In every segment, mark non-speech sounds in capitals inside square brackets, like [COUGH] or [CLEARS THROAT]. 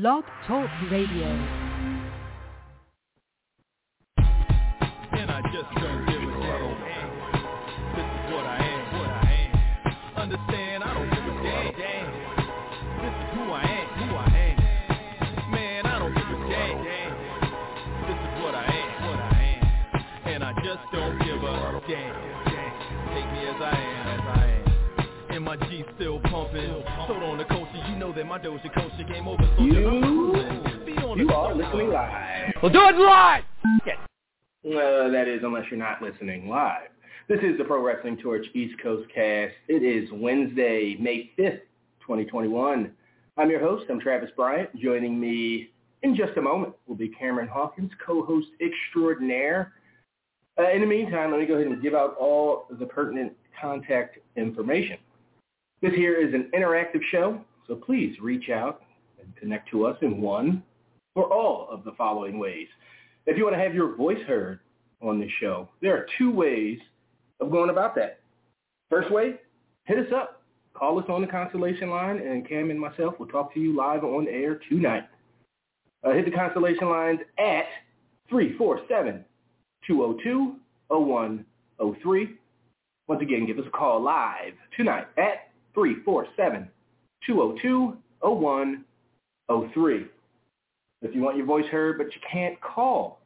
Blog Talk Radio. And I just don't give a damn. This is what I am, what I am. Understand, I don't give a damn. This is who I am, who I am. Man, I don't give a damn. This is what I am, what I am. And I just don't give a damn. Take me as I am, as I am. And my G pumping. Sold on the culture, you know that my Doja came over. So You- Be on You the are listening live. We'll do it live. Yes. Uh, that is, unless you're not listening live. This is the Pro Wrestling Torch East Coast Cast. It is Wednesday, May 5th, 2021. I'm your host. I'm Travis Bryant. Joining me in just a moment will be Cameron Hawkins, co-host extraordinaire. Uh, in the meantime, let me go ahead and give out all the pertinent contact information. This here is an interactive show, so please reach out and connect to us in one or all of the following ways. If you want to have your voice heard on this show, there are two ways of going about that. First way, hit us up. Call us on the Constellation line, and Cam and myself will talk to you live on air tonight. Uh, hit the Constellation lines at 347-202-0103. Once again, give us a call live tonight at 347-202-0103. If you want your voice heard but you can't call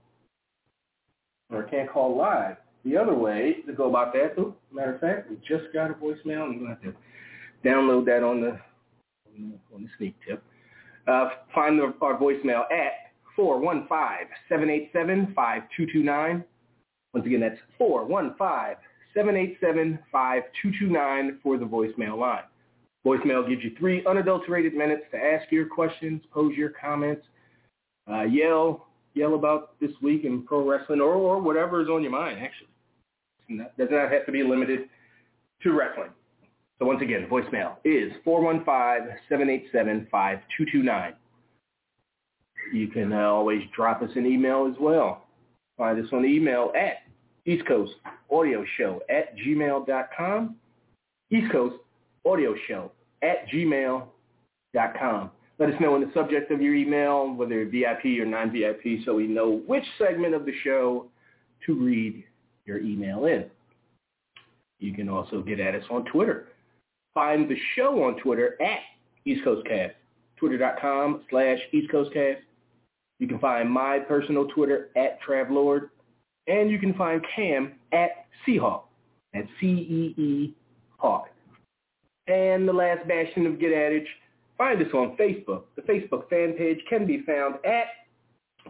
or can't call live, the other way to go about that, ooh, matter of fact, we just got a voicemail. I'm going to have to download that on the on the, sneak tip. Uh, find the, our voicemail at 415-787-5229. Once again, that's 415-787-5229 for the voicemail line. Voicemail gives you three unadulterated minutes to ask your questions, pose your comments, uh, yell yell about this week in pro wrestling or, or whatever is on your mind, actually. It does not have to be limited to wrestling. So once again, voicemail is 415-787-5229. You can uh, always drop us an email as well. Find us on email at East Coast Audio Show at gmail.com. East Coast Audio Show at gmail.com. Let us know in the subject of your email, whether VIP or non-VIP, so we know which segment of the show to read your email in. You can also get at us on Twitter. Find the show on Twitter at East Coast Cast, twitter.com slash East Coast Cast. You can find my personal Twitter at Travlord, and you can find Cam at Seahawk, at C-E-E Hawk. And the last bastion of Get Adage, find us on Facebook. The Facebook fan page can be found at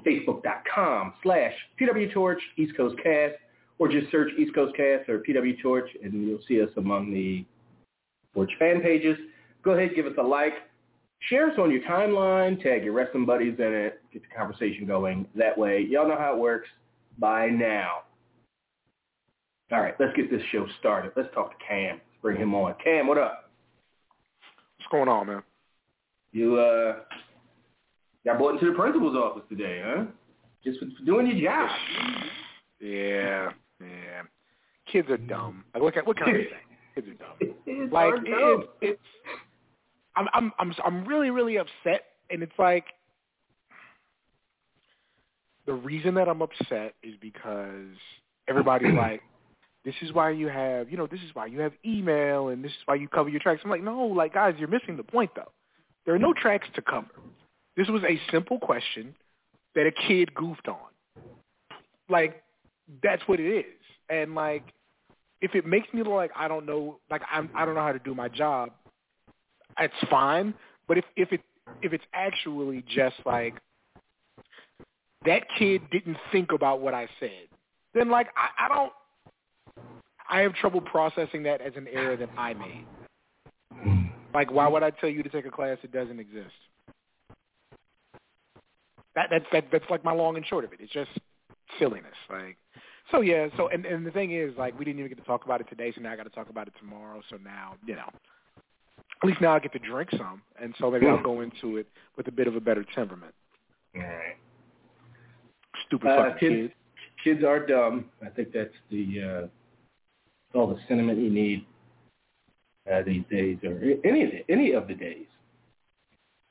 facebook.com slash pwtorch East Coast Cast, or just search East Coast Cast or PW Torch, and you'll see us among the Torch fan pages. Go ahead, give us a like. Share us on your timeline, tag your wrestling buddies in it, get the conversation going that way. Y'all know how it works by now. All right, let's get this show started. Let's talk to Cam. Let's bring him on. Cam, what up? What's going on, man? You uh got brought into the principal's office today, huh? Just for, doing your job. Yeah, yeah. Kids are dumb. Like, what, what can I say? [LAUGHS] Kids are dumb. It's Like, hard it, to it, it's. I'm, I'm, I'm, I'm really, really upset, and it's like the reason that I'm upset is because everybody's [CLEARS THROAT] like, this is why you have, you know, this is why you have email, and this is why you cover your tracks. I'm like, no, like guys, you're missing the point though. There are no tracks to cover. This was a simple question that a kid goofed on. Like, that's what it is. And like, if it makes me look like I don't know, like I'm, I don't know how to do my job, it's fine. But if if it if it's actually just like that kid didn't think about what I said, then like I, I don't. I have trouble processing that as an error that I made. Like, why would I tell you to take a class that doesn't exist? That that's that, that's like my long and short of it. It's just silliness. Like, so yeah. So and and the thing is, like, we didn't even get to talk about it today, so now I got to talk about it tomorrow. So now, you know, at least now I get to drink some, and so maybe I'll go into it with a bit of a better temperament. All right. Stupid Uh, fucking kids, kid. kids are dumb. I think that's the uh, all the sentiment you need uh, these days, or any of the, any of the days.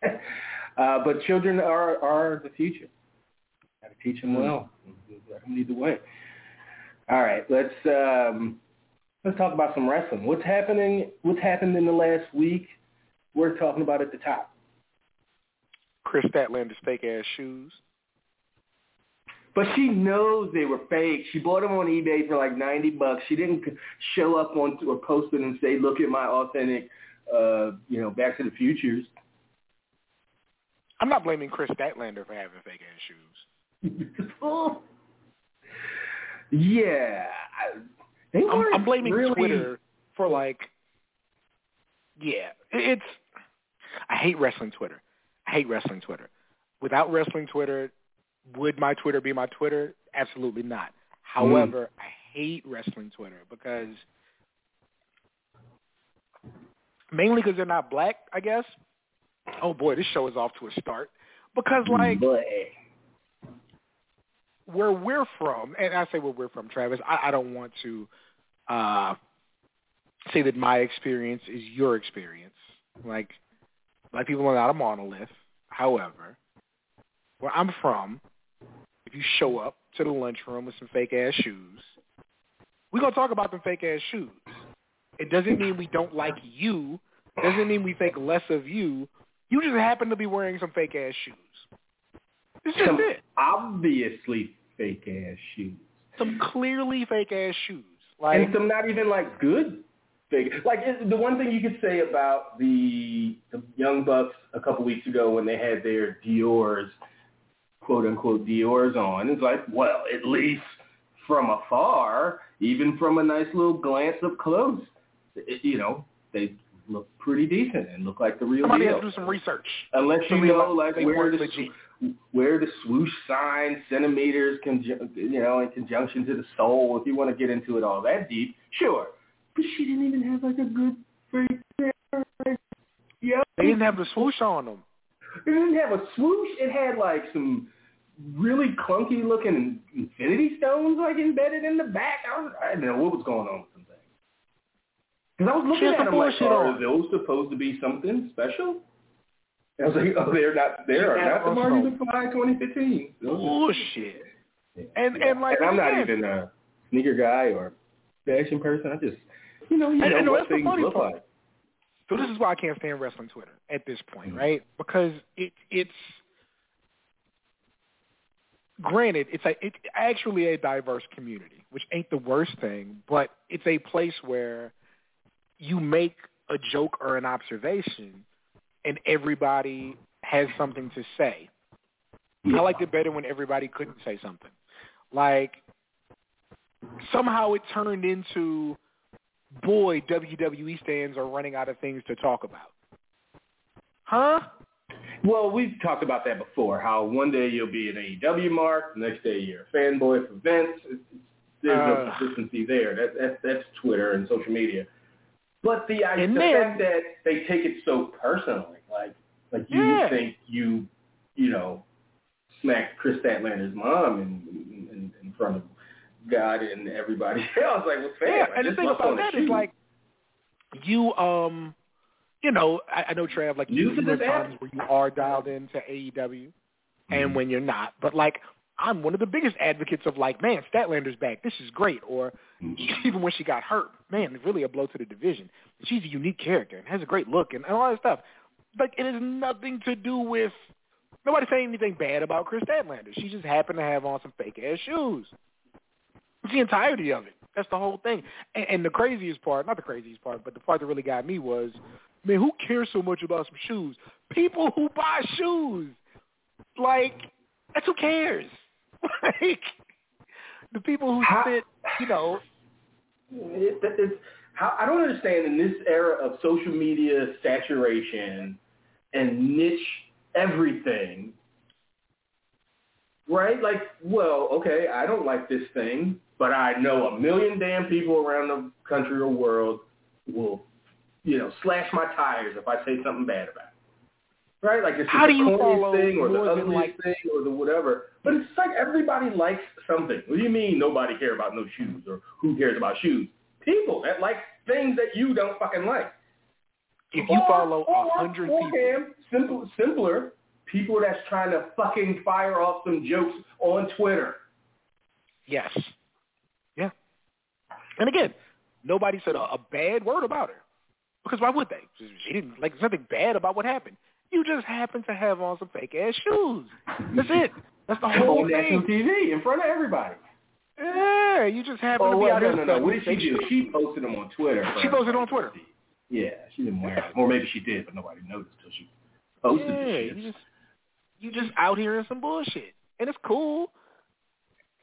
[LAUGHS] Uh, but children are are the future. Got to teach them well. Let them lead the way. All right, let's um, let's talk about some wrestling. What's happening? What's happened in the last week? We're talking about at the top. Kris Statlander's fake ass shoes. But she knows they were fake. She bought them on eBay for like ninety bucks. She didn't show up on or post it and say, "Look at my authentic, uh, you know, Back to the Futures." I'm not blaming Kris Statlander for having fake ass shoes. [LAUGHS] yeah, they I'm, I'm blaming really... Twitter for like, yeah, it's. I hate wrestling Twitter. I hate wrestling Twitter. Without wrestling Twitter, would my Twitter be my Twitter? Absolutely not. However, mm. I hate wrestling Twitter because mainly because they're not black, I guess. Oh boy, this show is off to a start because like boy. where we're from, and I say where we're from, Travis. I, I don't want to uh, say that my experience is your experience. Like black people are not a monolith. However, where I'm from, you show up to the lunchroom with some fake ass shoes, we're gonna talk about them fake ass shoes. It doesn't mean we don't like you. It doesn't mean we think less of you. You just happen to be wearing some fake ass shoes. It's just some it. obviously fake ass shoes. Some clearly fake ass shoes. Like and some not even like good fake. Like the one thing you could say about the the Young Bucks a couple weeks ago when they had their Dior's quote unquote Dior's on It's like, well, at least from afar, even from a nice little glance up close, it, you know, they look pretty decent and look like the real Somebody deal. has to do some research. Unless you know, like where the legit. where the swoosh sign centimeters, conju- you know, in conjunction to the sole. If you want to get into it all that deep, sure. But she didn't even have like a good. Yeah. They didn't have the swoosh on them. It didn't have a swoosh. It had like some really clunky looking infinity stones like embedded in the back. I, was, I didn't know what was going on with them things. Because I was looking at them like, are those supposed to be something special? And I was like, oh, they're not. They are not the Marty McFly 2015. Bullshit. And and like and I'm not even a sneaker guy or fashion person. I just you know you and, know and what things look part. like. So this is why I can't stand wrestling Twitter at this point, mm-hmm. right? Because it it's granted, it's a it's actually a diverse community, which ain't the worst thing, but it's a place where you make a joke or an observation, and everybody has something to say. I liked it better when everybody couldn't say something. Like somehow it turned into, boy, WWE stands are running out of things to talk about. Huh? Well, we've talked about that before. How one day you'll be an AEW mark, the next day you're a fanboy for Vince. It's, there's uh, no consistency there. That, that, that's Twitter and social media. But the, I, the then, fact that they take it so personally, like like you yeah. think you, you know, smacked Kris Statlander's mom in, in, in front of God and everybody [LAUGHS] else. Like, what's fair? Yeah, and the thing about that is like you um you know, I, I know Trav, like you, there times where you are dialed into AEW mm-hmm. and when you're not. But like I'm one of the biggest advocates of like, man, Statlander's back. This is great. Or mm-hmm. [LAUGHS] even when she got hurt, man, it's really a blow to the division. She's a unique character and has a great look and, and all that stuff. Like it has nothing to do with nobody saying anything bad about Kris Statlander. She just happened to have on some fake ass shoes. It's the entirety of it. That's the whole thing. And, and the craziest part, not the craziest part, but the part that really got me was Man, who cares so much about some shoes? People who buy shoes. Like, that's who cares. [LAUGHS] like, the people who how, sit, you know. It, it's, how, I don't understand in this era of social media saturation and niche everything, right? Like, well, okay, I don't like this thing, but I know a million damn people around the country or world will you know, slash my tires if I say something bad about it. Right? Like it's How the you thing or the ugliest like... thing or the whatever. But it's like everybody likes something. What do you mean nobody care about no shoes or who cares about shoes? People that like things that you don't fucking like. If you or, follow a hundred people, simple, simpler, people that's trying to fucking fire off some jokes on Twitter. Yes. Yeah. And again, nobody said a, a bad word about her. Because why would they? She didn't like there's nothing bad about what happened. You just happen to have on some fake ass shoes. That's it. That's the [LAUGHS] whole on thing. national TV in front of everybody. Yeah, you just happen Oh, to be well, out no, there. no, no. studying What did she do? shoes. She posted them on Twitter. She posted everybody on Twitter. Yeah, she didn't wear them. Or maybe she did, but nobody noticed till she posted yeah, the shit. you just you just out here in some bullshit, and it's cool.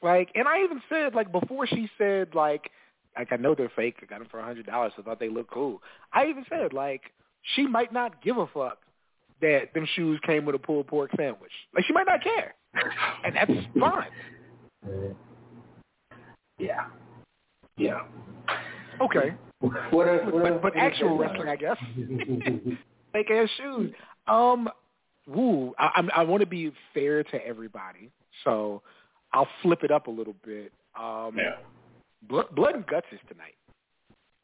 Like, and I even said like before she said like like I know they're fake. I got them for a hundred dollars. So I thought they looked cool. I even said like she might not give a fuck that them shoes came with a pulled pork sandwich. Like she might not care, and that's fine. Yeah. Yeah. Okay, What a, what a, but, but actual [LAUGHS] wrestling, I guess. fake ass shoes. Um, woo. I, I'm, I want to be fair to everybody, so I'll flip it up a little bit. Um, Yeah. Blood, blood and guts is tonight.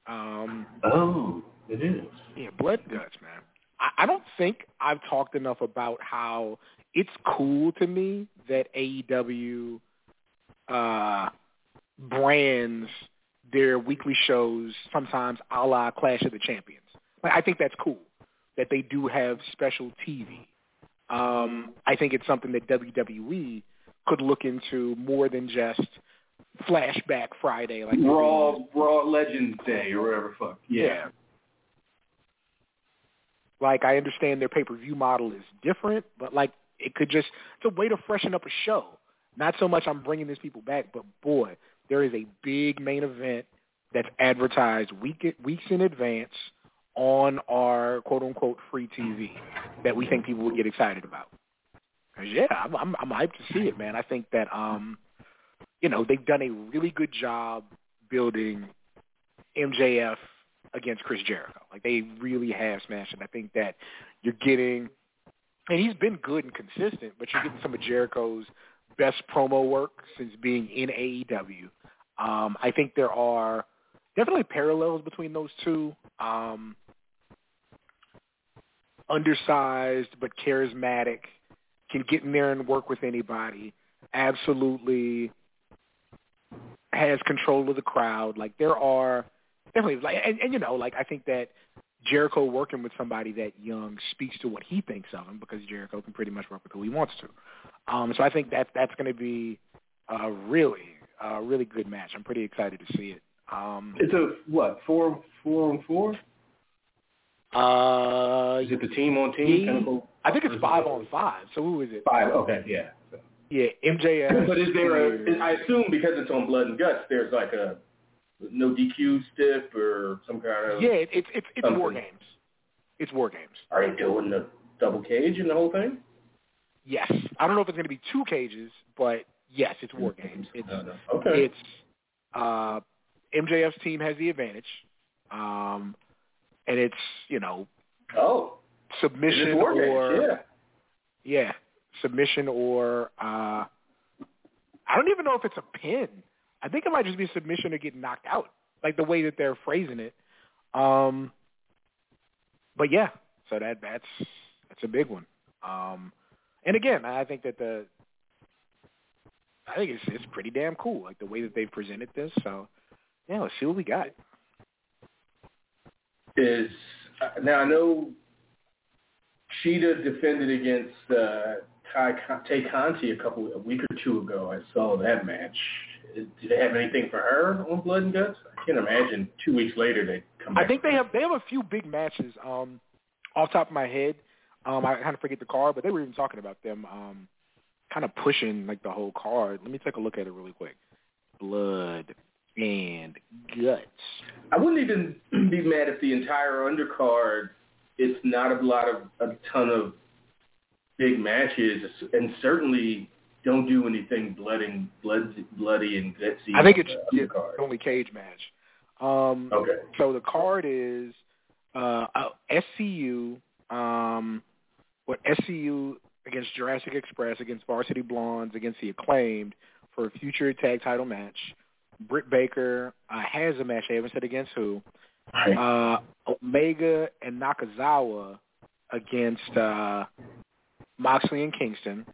Um, Oh, it is. yeah, blood and guts, man. I, I don't think I've talked enough about how it's cool to me that AEW uh, brands their weekly shows sometimes a la Clash of the Champions. Like, I think that's cool that they do have special TV. Um, I think it's something that WWE could look into more than just Flashback Friday, like Raw, Raw Legends Day or whatever. Fuck. Yeah. Like I understand their pay-per-view model is different, but like it could just it's a way to freshen up a show. Not so much I'm bringing these people back, but boy, there is a big main event that's advertised week weeks in advance on our quote unquote free TV that we think people would get excited about. 'Cause, yeah, I'm, I'm I'm hyped to see it, man. I think that um, you know, they've done a really good job building MJF against Chris Jericho. Like they really have smashed it. I think that you're getting, and he's been good and consistent, but you're getting some of Jericho's best promo work since being in AEW. Um, I think there are definitely parallels between those two. Um, undersized but charismatic, can get in there and work with anybody. Absolutely has control of the crowd. Like there are definitely like and, and you know like I think that Jericho working with somebody that young speaks to what he thinks of him because Jericho can pretty much work with who he wants to. Um, so I think that that's going to be a really a really good match. I'm pretty excited to see it. Um, It's a what? Four, four on four? uh, Is it the team on team? he- Pinnacle? I think it's five on five. So who is it? Five. Okay, yeah. Yeah, MJF. But is there is- a? I assume because it's on Blood and Guts, there's like a no DQ stiff or some kind of. yeah, it, it's it's it's war games. It's war games. Are they doing the double cage and the whole thing? Yes, I don't know if it's going to be two cages, but yes, it's war games. It's No, no. Okay. it's uh, MJF's team has the advantage, um, and it's you know oh, submission or games, yeah. yeah, submission or uh, I don't even know if it's a pin. I think it might just be submission or getting knocked out, like the way that they're phrasing it. Um, but yeah, so that that's that's a big one. Um, and again, I think that the I think it's it's pretty damn cool, like the way that they've presented this. So yeah, let's see what we got. Is uh, now I know Shida defended against uh, Ty Tay Conti a couple a week or two ago. I saw that match. Do they have anything for her on Blood and Guts? I can't imagine two weeks later they come back. I think they have they have a few big matches. Um, off the top of my head, um, I kind of forget the card, but they were even talking about them, um, kind of pushing like the whole card. Let me take a look at it really quick. Blood and guts. I wouldn't even [CLEARS THROAT] be mad if the entire undercard it's not a lot of a ton of big matches, and certainly don't do anything blooding, blood, bloody and gutsy. I think it's the the only cage match. Um, Okay. So the card is uh, uh, SCU, um, what SCU against Jurassic Express, against Varsity Blondes, against the Acclaimed for a future tag title match. Britt Baker uh, has a match. They haven't said against who. Right. Uh, Omega and Nakazawa against uh, Moxley and Kingston.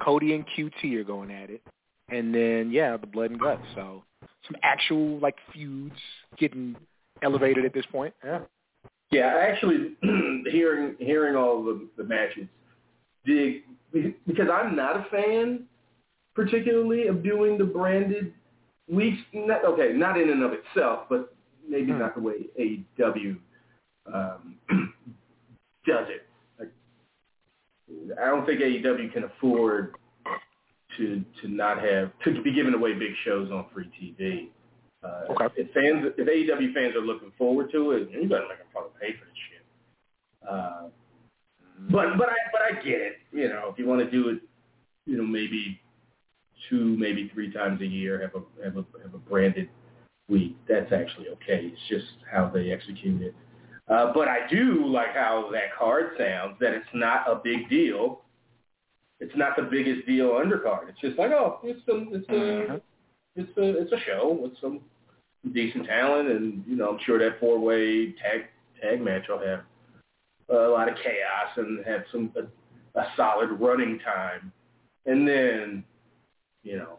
Cody and QT are going at it, and then yeah, the blood and guts. So some actual like feuds getting elevated at this point. Yeah. Yeah, actually, [CLEARS THROAT] hearing hearing all the the matches, the because I'm not a fan particularly of doing the branded weeks. Not, okay, not in and of itself, but maybe Hmm. not the way AEW um, [CLEARS THROAT] does it. I don't think AEW can afford to to not have to be giving away big shows on free TV. Uh, Okay. If fans, if AEW fans are looking forward to it, you better make them fucking pay for this shit. Uh, but but I but I get it. You know, if you want to do it, you know, maybe two, maybe three times a year, have a have a have a branded week. That's actually okay. It's just how they execute it. Uh, but I do like how that card sounds. That it's not a big deal. It's not the biggest deal undercard. It's just like oh, it's some it's a Mhm. it's a it's a show with some decent talent, and you know I'm sure that four way tag tag match will have a lot of chaos and have some a, a solid running time, and then you know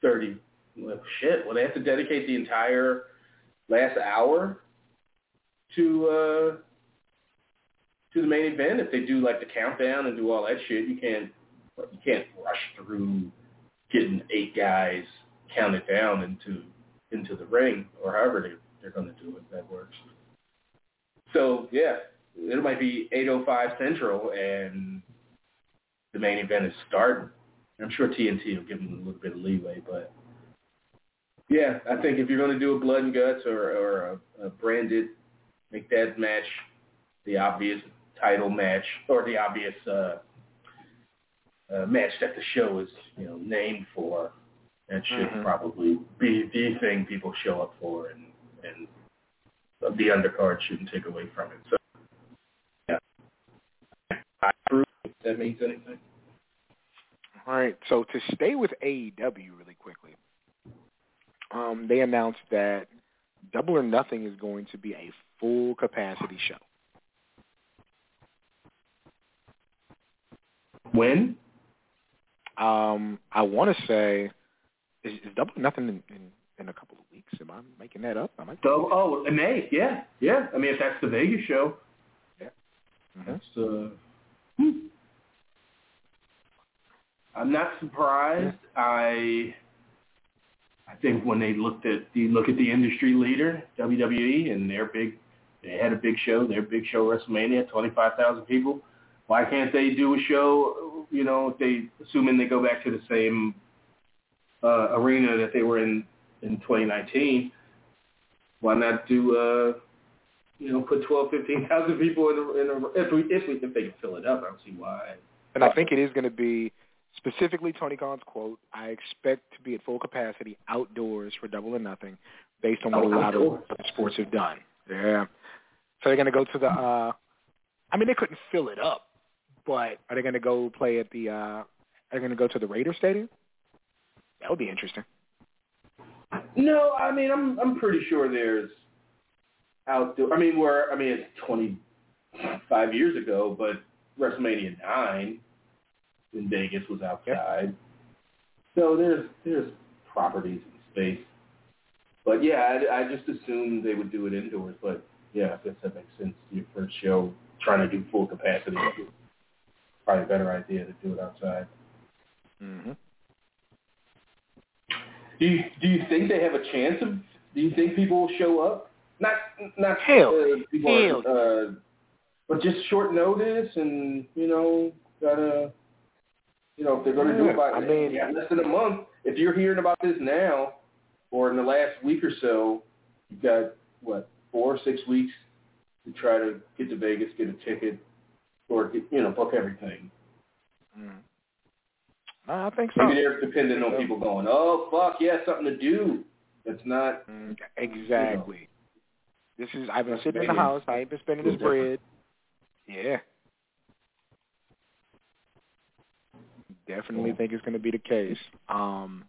thirty well, shit. Well, they have to dedicate the entire last hour to uh to the main event. If they do like the countdown and do all that shit, you can't you can't rush through getting eight guys counted down into into the ring or however they they're going to do it. That works. So yeah, it might be 8:05 Central and the main event is starting. I'm sure TNT will give them a little bit of leeway, but yeah, I think if you're going to do a blood and guts or, or a, a branded, make that match the obvious title match or the obvious uh, uh, match that the show is you know named for. That should Mhm. probably be the thing people show up for, and and the undercard shouldn't take away from it. So yeah, I approve. If that means anything. All right. So to stay with AEW really quickly, um, they announced that Double or Nothing is going to be a full capacity show. When? Um, I want to say is, is Double Nothing in, in, in a couple of weeks. Am I making that up? I might. So, oh, in May, yeah, yeah. I mean, if that's the Vegas show, Mhm. that's uh. hmm. I'm not surprised. I I think when they looked at you look at the industry leader WWE and their big, they had a big show. Their big show WrestleMania, twenty five thousand people. Why can't they do a show? You know, if they assuming they go back to the same uh, arena that they were in in 2019. Why not do uh, you know put twelve, fifteen thousand people in a, in a if we if we if they can fill it up? I don't see why. And I think it is going to be specifically Tony Khan's quote. I expect to be at full capacity outdoors for Double or Nothing, based on what a lot of sports have done. Yeah. So they're going to go to the. uh I mean, they couldn't fill it up, but are they going to go play at the? uh Are they going to go to the Raider Stadium? That would be interesting. No, I mean I'm I'm pretty sure there's outdoor. I mean we're I mean it's 25 years ago, but WrestleMania nine in Vegas was outside. So there's there's properties in space. But yeah, I, I just assumed they would do it indoors. But yeah, I guess that makes sense. Your first show trying to do full capacity, probably a better idea to do it outside. Mm-hmm. Do you do you think they have a chance of? Do you think people will show up? Not not Hell, uh, people hell. are, uh, but just short notice, and you know, gotta, you know, if they're gonna do Yeah, it by I mean- yeah, less than a month. If you're hearing about this now, or in the last week or so, you've got what four or six weeks to try to get to Vegas, get a ticket, or get, you know, book everything. Mm. No, I think so. Maybe they're dependent on people going, oh fuck yeah, something to do. That's not Mm, Exactly. This is I've been That's sitting in the house. I ain't been spending this little bread. Yeah. Definitely Cool. think it's going to be the case. Um.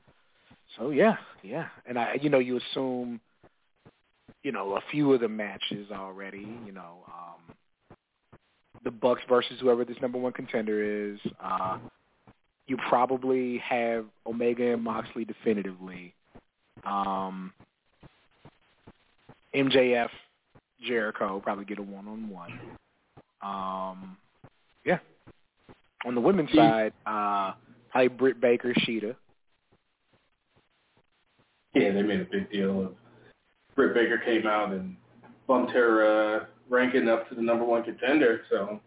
So yeah, yeah, and I, you know, you assume, you know, a few of the matches already. You know, um, the Bucks versus whoever this number one contender is. Uh, you probably have Omega and Moxley definitively. Um, MJF, Jericho probably get a one on one. Um, yeah. On the women's side, uh, probably Britt Baker, Shida. Yeah, they made a big deal of Britt Baker came out and bumped her uh, ranking up to the number one contender. So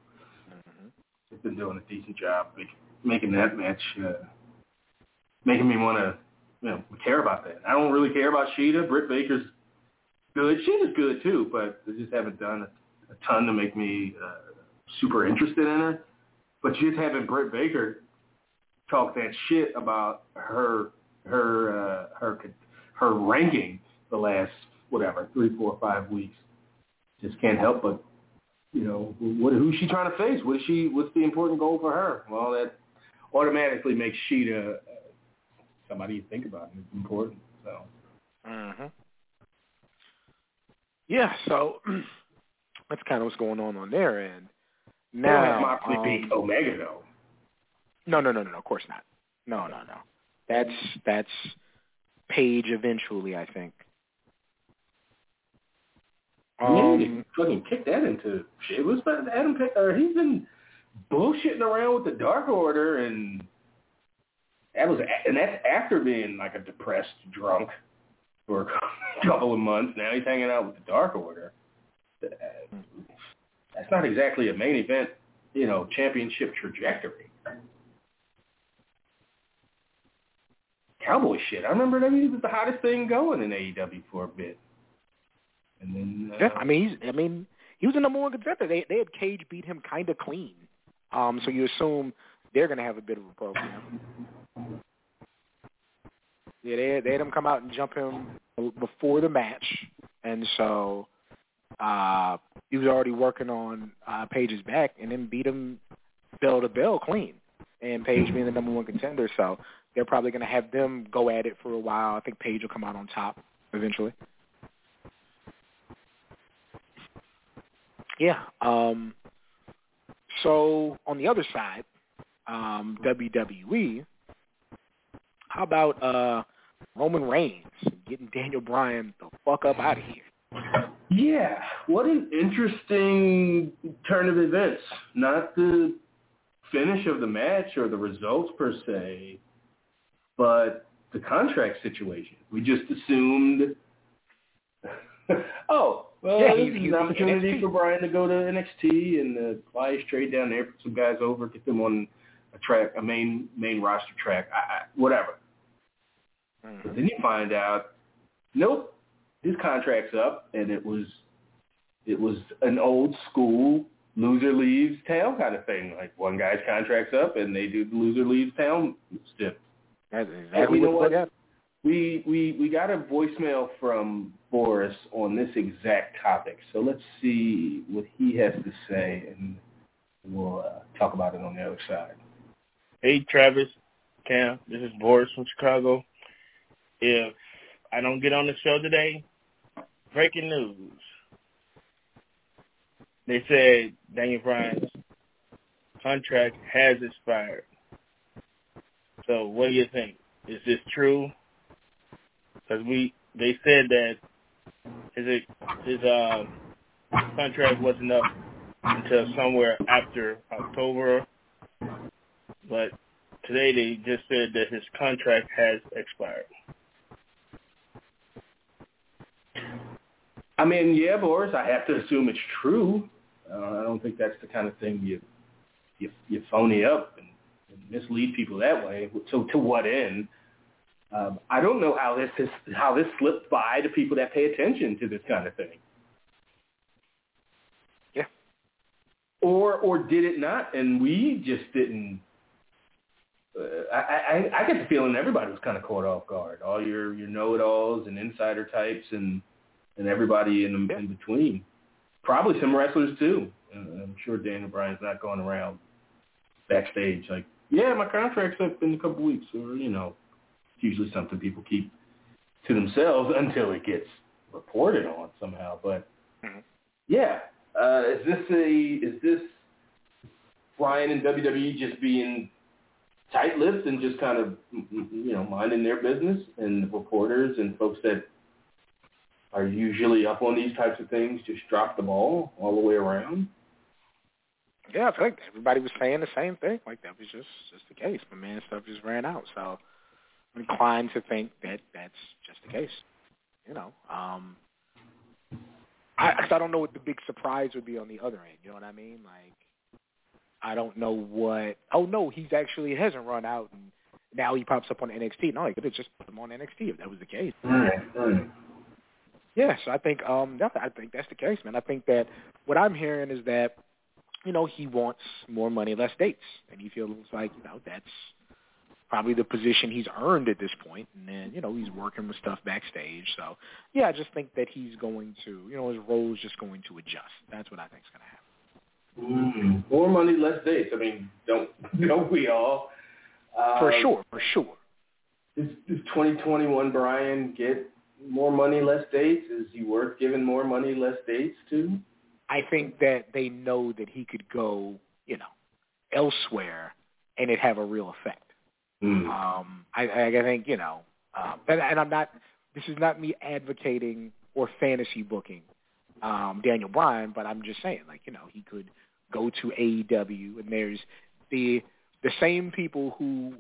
mm-hmm. they've been doing a decent job making, making that match, uh, making me want to you know care about that. I don't really care about Shida. Britt Baker's good. Shida's good too, but they just haven't done a, a ton to make me uh, super interested in her. But just having Britt Baker talk that shit about her her uh, her her ranking the last whatever three, four, five weeks just can't help but you know what who's she trying to face? What is she? What's the important goal for her? Well, that automatically makes Shida uh, somebody you think about. And it's important. So. Mm-hmm. Yeah. So [CLEARS THROAT] that's kind of what's going on on their end. Now, Moxley um, beat Omega though. No, no, no, no, no. Of course not. No, no, no. That's that's Page eventually. I think. Um, yeah, fucking kick that into shit. It was but Adam or he's been bullshitting around with the Dark Order, and that was and that's after being like a depressed drunk for a [LAUGHS] couple of months. Now he's hanging out with the Dark Order. That's not exactly a main event, you know, championship trajectory. Cowboy shit. I remember that he was the hottest thing going in AEW for a bit. And then uh, yeah, I mean, he's, I mean, he was the number one contender. They they had Cage beat him kind of clean. Um, so you assume they're going to have a bit of a program. Yeah, they had, they had him come out and jump him before the match, and so uh, he was already working on uh, Page's back, and then beat him bell to bell clean. And Page being the number one contender, so they're probably going to have them go at it for a while. I think Page will come out on top eventually. Yeah. Um, so on the other side, um, WWE, how about uh, Roman Reigns getting Daniel Bryan the fuck up out of here? Yeah, what an interesting turn of events. Not the finish of the match or the results per se, but the contract situation. We just assumed, [LAUGHS] oh, well, yeah, this is an opportunity for Bryan to go to NXT and uh, fly trade down there, put some guys over, get them on a track, a main main roster track, I, I, whatever. Mm-hmm. But then you find out, nope, his contract's up, and it was it was an old school loser leaves town kind of thing. Like one guy's contract's up, and they do the loser leaves town stip. That's exactly what, what we we we got a voicemail from Boris on this exact topic. So let's see what he has to say, and we'll uh, talk about it on the other side. Hey, Travis, Cam, this is Boris from Chicago. If I don't get on the show today, breaking news. They said Daniel Bryan's contract has expired. So what do you think? Is this true? because we they said that his his uh, contract wasn't up until somewhere after October, but today they just said that his contract has expired. I mean, yeah, Boris, I have to assume it's true. Uh, I don't think that's the kind of thing you you, you phony up and, mislead people that way. So to what end? Um, I don't know how this is, how this slipped by to people that pay attention to this kind of thing. Yeah. Or or did it not? And we just didn't. Uh, I, I I get the feeling everybody was kind of caught off guard. All your your know-it-alls and insider types and and everybody in yeah. in between. Probably some wrestlers too. And I'm sure Daniel Bryan's not going around backstage like, yeah, my contract's up in a couple weeks, or you know, usually something people keep to themselves [LAUGHS] until it gets reported on somehow. But mm-hmm. yeah, uh, is this a is this Bryan and WWE just being tight-lipped and just kind of, you know, minding their business, and reporters and folks that are usually up on these types of things just drop the ball all the way around? Yeah, I feel like everybody was saying the same thing. Like that was just just the case. My man stuff just ran out. So I'm inclined to think that that's just the case. You know, um, I, cause I don't know what the big surprise would be on the other end. You know what I mean? Like, I don't know what. Oh no, he's actually hasn't run out, and now he pops up on NXT. No, he could have just put him on NXT if that was the case. Right, right. Yeah, so I think um, I think that's the case, man. I think that what I'm hearing is that you know he wants more money, less dates, and he feels like you know that's probably the position he's earned at this point. and then you know he's working with stuff backstage. So yeah, I just think that he's going to, you know, his role is just going to adjust. That's what I think is going to happen. Mm, more money, less dates. I mean, don't [LAUGHS] don't we all? Uh, For sure, for sure. Does, does 2021 Bryan get more money, less dates? Is he worth giving more money, less dates to? I think that they know that he could go, you know, elsewhere and it have a real effect. Mm. Um, I, I think you know, um, and, and I'm not. This is not me advocating or fantasy booking um, Daniel Bryan, but I'm just saying, like you know, he could go to AEW, and there's the the same people who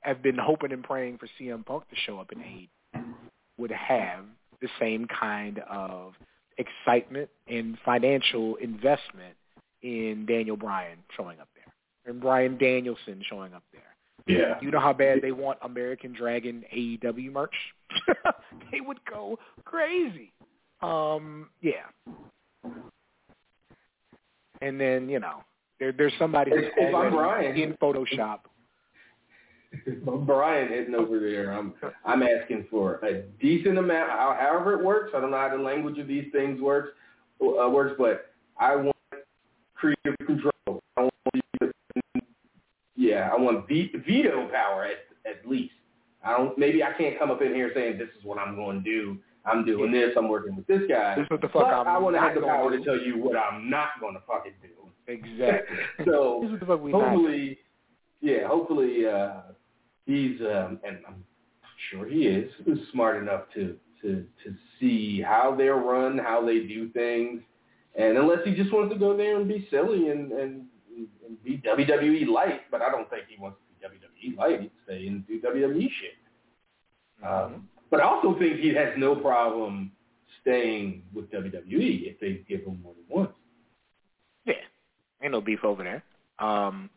have been hoping and praying for CM Punk to show up in AEW would have the same kind of excitement and financial investment in Daniel Bryan showing up there, and Bryan Danielson showing up there. Yeah. You know how bad they want American Dragon AEW merch? [LAUGHS] they would go crazy. Um, yeah. And then, you know, there there's somebody who's If- if I'm already Brian- in Photoshop. But Bryan heading over there, I'm I'm asking for a decent amount, however it works. I don't know how the language of these things works uh, works, but I want creative control. I want yeah, I want veto power at at least. I don't. Maybe I can't come up in here saying this is what I'm going to do. I'm doing this. I'm working with this guy. This is what the fuck but I'm I want to have the power to tell you what I'm not going to fucking do. Exactly. [LAUGHS] so this is what the fuck we not. hopefully, yeah, hopefully uh, he's um, and I'm sure he is smart enough to to to see how they're run, how they do things, and unless he just wants to go there and be silly and and, and be WWE light, but I don't think he wants to be WWE light. He'd stay and do WWE shit. Um, but I also think he has no problem staying with WWE if they give him what he wants. Yeah. Ain't no beef over there. Um,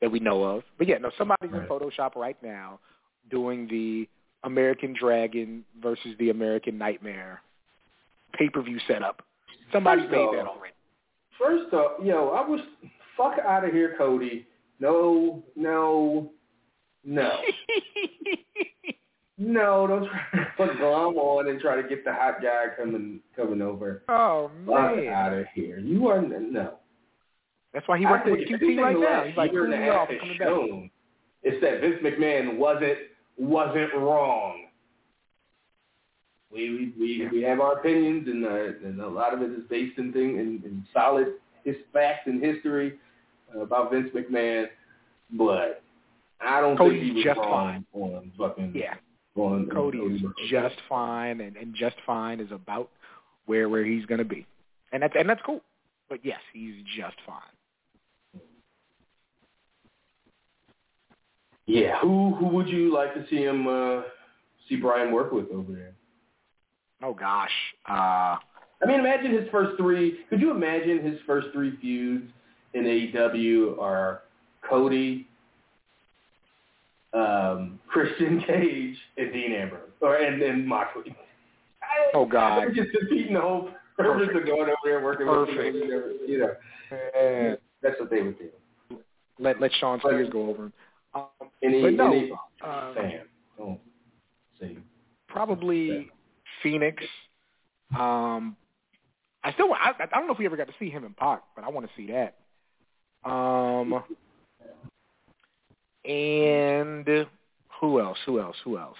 that we know of. But yeah, no, somebody's in Photoshop right now doing the American Dragon versus the American Nightmare pay per view setup. Somebody First made off- that already. First up, yo, I was fuck out of here, Cody. No, no, no, [LAUGHS] no. Don't try to [LAUGHS] put glom on and try to get the hot guy coming coming over. oh Fuck man. out of here. You are no. That's why he worked with QT right now. He's like, year and a half off, has I'm back. shown is that Vince McMahon wasn't wasn't wrong. We we we, we have our opinions, and uh, and a lot of it is based in thing in, in solid his facts and history uh, about Vince McMahon. But I don't Cody's think he was just wrong on fucking Yeah. on Cody on, is just fine, and, and just fine is about where where he's going to be, and that's and that's cool. But yes, he's just fine. Yeah, who who would you like to see him uh, see Bryan work with over there? Oh gosh, uh, I mean, imagine his first three. Could you imagine his first three feuds in AEW are Cody, um, Christian [LAUGHS] Cage, and Dean Ambrose, or and and Moxley. Oh, God. They're [LAUGHS] just defeating the whole purpose Perfect. of going over there and working Perfect. with. You know, that's what they would do. let let Shawn Spears go over him. Um, Any But no, any uh, fan, don't say probably Fenix. Um, I still I, I don't know if we ever got to see him in Pac, but I want to see that. Um, and who else? Who else? Who else?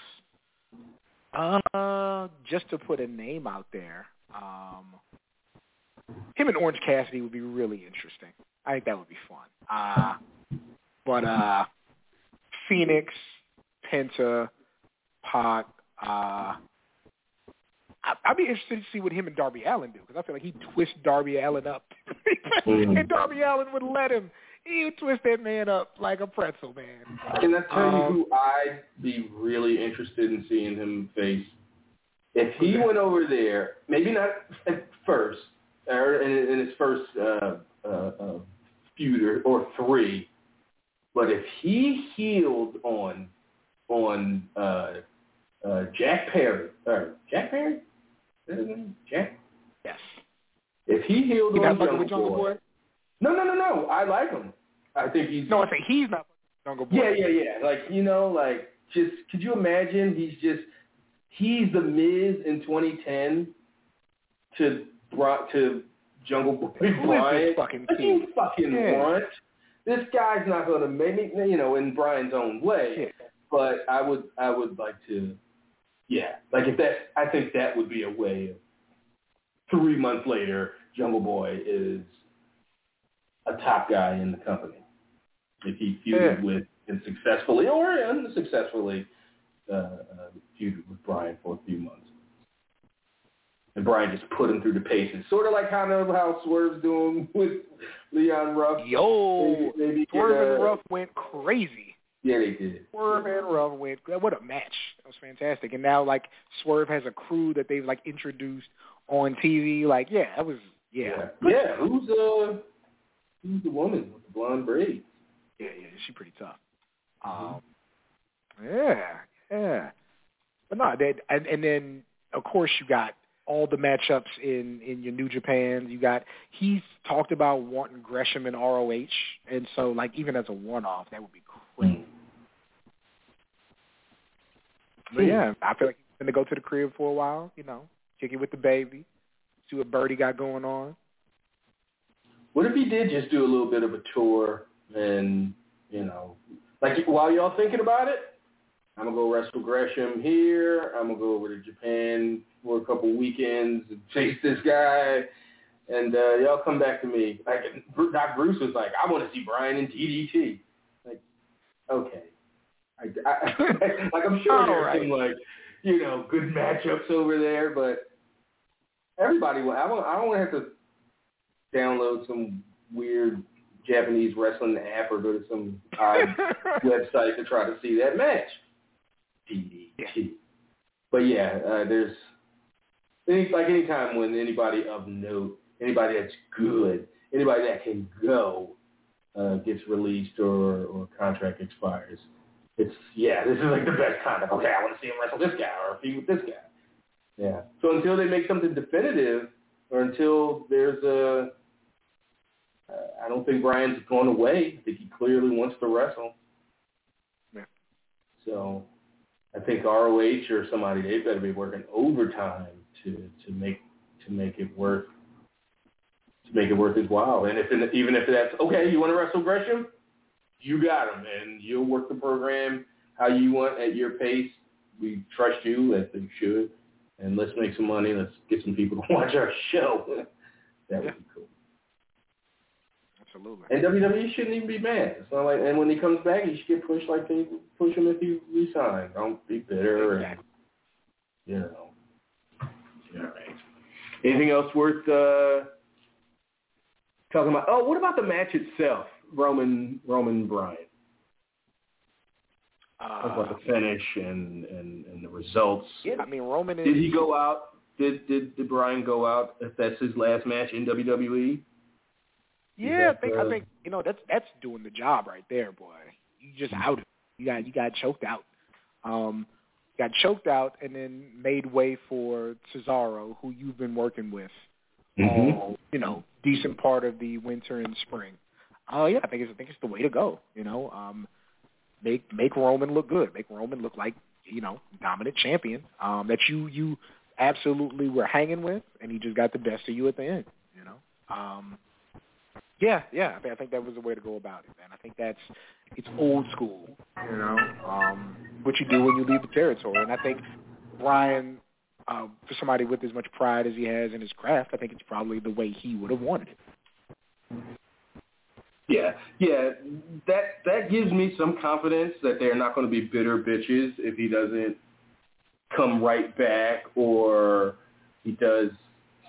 Uh, just to put a name out there, um, him and Orange Cassidy would be really interesting. I think that would be fun. Uh, but uh, Fenix, Penta, Pac. Uh, I, I'd be interested to see what him and Darby Allin do because I feel like he'd twist Darby Allin up, [LAUGHS] Mm. and Darby Allin would let him. He would twist that man up like a pretzel, man. Can I tell you Um, who I'd be really interested in seeing him face? If he Okay. went over there, maybe not at first, or in, in his first uh, uh, uh, feud or, or three, but if he healed on on uh, uh, Jack Perry, or Jack Perry, his name? Jack. Yes. If he healed You on Jungle, Jungle Boy, Boy? no, no, no, no, I like him. I think he's No, I say he's not Jungle Boy. Yeah, yeah, yeah. Like you know, like just could you imagine? He's just he's the Miz in 2010 to brought to Jungle Boy Who is this fucking What do you fucking Yeah. want? This guy's not going to make you know, in Bryan's own way. But I would, I would like to, yeah. Like if that, I think that would be a way of three months later, Jungle Boy is a top guy in the company. If he feuded Yeah. with and successfully or unsuccessfully uh, uh, feuded with Bryan for a few months. And Bryan just put him through the paces, sort of like kind of how Swerve's doing [LAUGHS] with Leon Ruff. Yo, Maybe, maybe get Swerve a- and Ruff went crazy. Yeah, they did. Swerve and Ruff went. What a match! That was fantastic. And now, like, Swerve has a crew that they've like introduced on TV. Like, yeah, that was yeah, Yeah. yeah. Who's uh who's the woman with the blonde braids? yeah, yeah. She's pretty tough. Um, yeah, yeah. But no, that and, and then of course you got all the matchups in in your New Japan. You got he's talked about wanting Gresham and ROH, and so like even as a one off, that would be crazy. But yeah, I feel like he's gonna go to the crib for a while. You know, kick it with the baby, see what Birdie got going on. What if he did just do a little bit of a tour and, you know, like while y'all thinking about it, I'm to go wrestle Gresham here. I'm to go over to Japan for a couple weekends and chase this guy. And uh, y'all come back to me. Like Doc Bruce was like, I want to see Bryan in DDT. Like, okay. I, I, [LAUGHS] like I'm sure there's right. some like, you know, good matchups over there, but everybody, wa- I don't, I don't want to have to download some weird Japanese wrestling app or go to some odd [LAUGHS] website to try to see that match. DDT. But yeah, uh, there's any, like any time when anybody of note, anybody that's good, anybody that can go, uh, gets released or or contract expires. It's yeah, this is like the best kind of okay. I want to see him wrestle this guy or feud with this guy. Yeah. So until they make something definitive, or until there's a, uh, I don't think Bryan's going away. I think he clearly wants to wrestle. Yeah. So I think ROH or somebody they better be working overtime to to make to make it worth to make it worth his while. And if even if that's okay, you want to wrestle Gresham, you got him, and you'll work the program how you want at your pace. We trust you as they should, and let's make some money. Let's get some people to [LAUGHS] watch our show. that would be cool. Absolutely. And WWE shouldn't even be mad. It's not like, and when he comes back, he should get pushed like they push him if he resigns. Don't be bitter. Exactly. And, you know. All right. Anything else worth uh, talking about? Oh, what about the match itself? Roman, Roman Bryan. Talk Uh, about the finish and, and, and the results. yeah, I mean Roman is. Did he go out? Did, did did Bryan go out? If that's his last match in WWE? Yeah, I think uh, I think you know that's that's doing the job right there, boy. You just Mm-hmm. out. You got you got choked out. Um, got choked out and then made way for Cesaro, who you've been working with. Mm-hmm. all, you know, decent part of the winter and spring. Oh yeah, I think it's I think it's the way to go. You know, um, make make Roman look good. Make Roman look like you know dominant champion um, that you you absolutely were hanging with, and he just got the best of you at the end. You know. Um, yeah, yeah, I think, I think that was the way to go about it, man. I think that's it's old school, you know, um, what you do when you leave the territory. And I think Bryan, uh, for somebody with as much pride as he has in his craft, I think it's probably the way he would have wanted it. Yeah, yeah. That that gives me some confidence that they're not going to be bitter bitches if he doesn't come right back or he does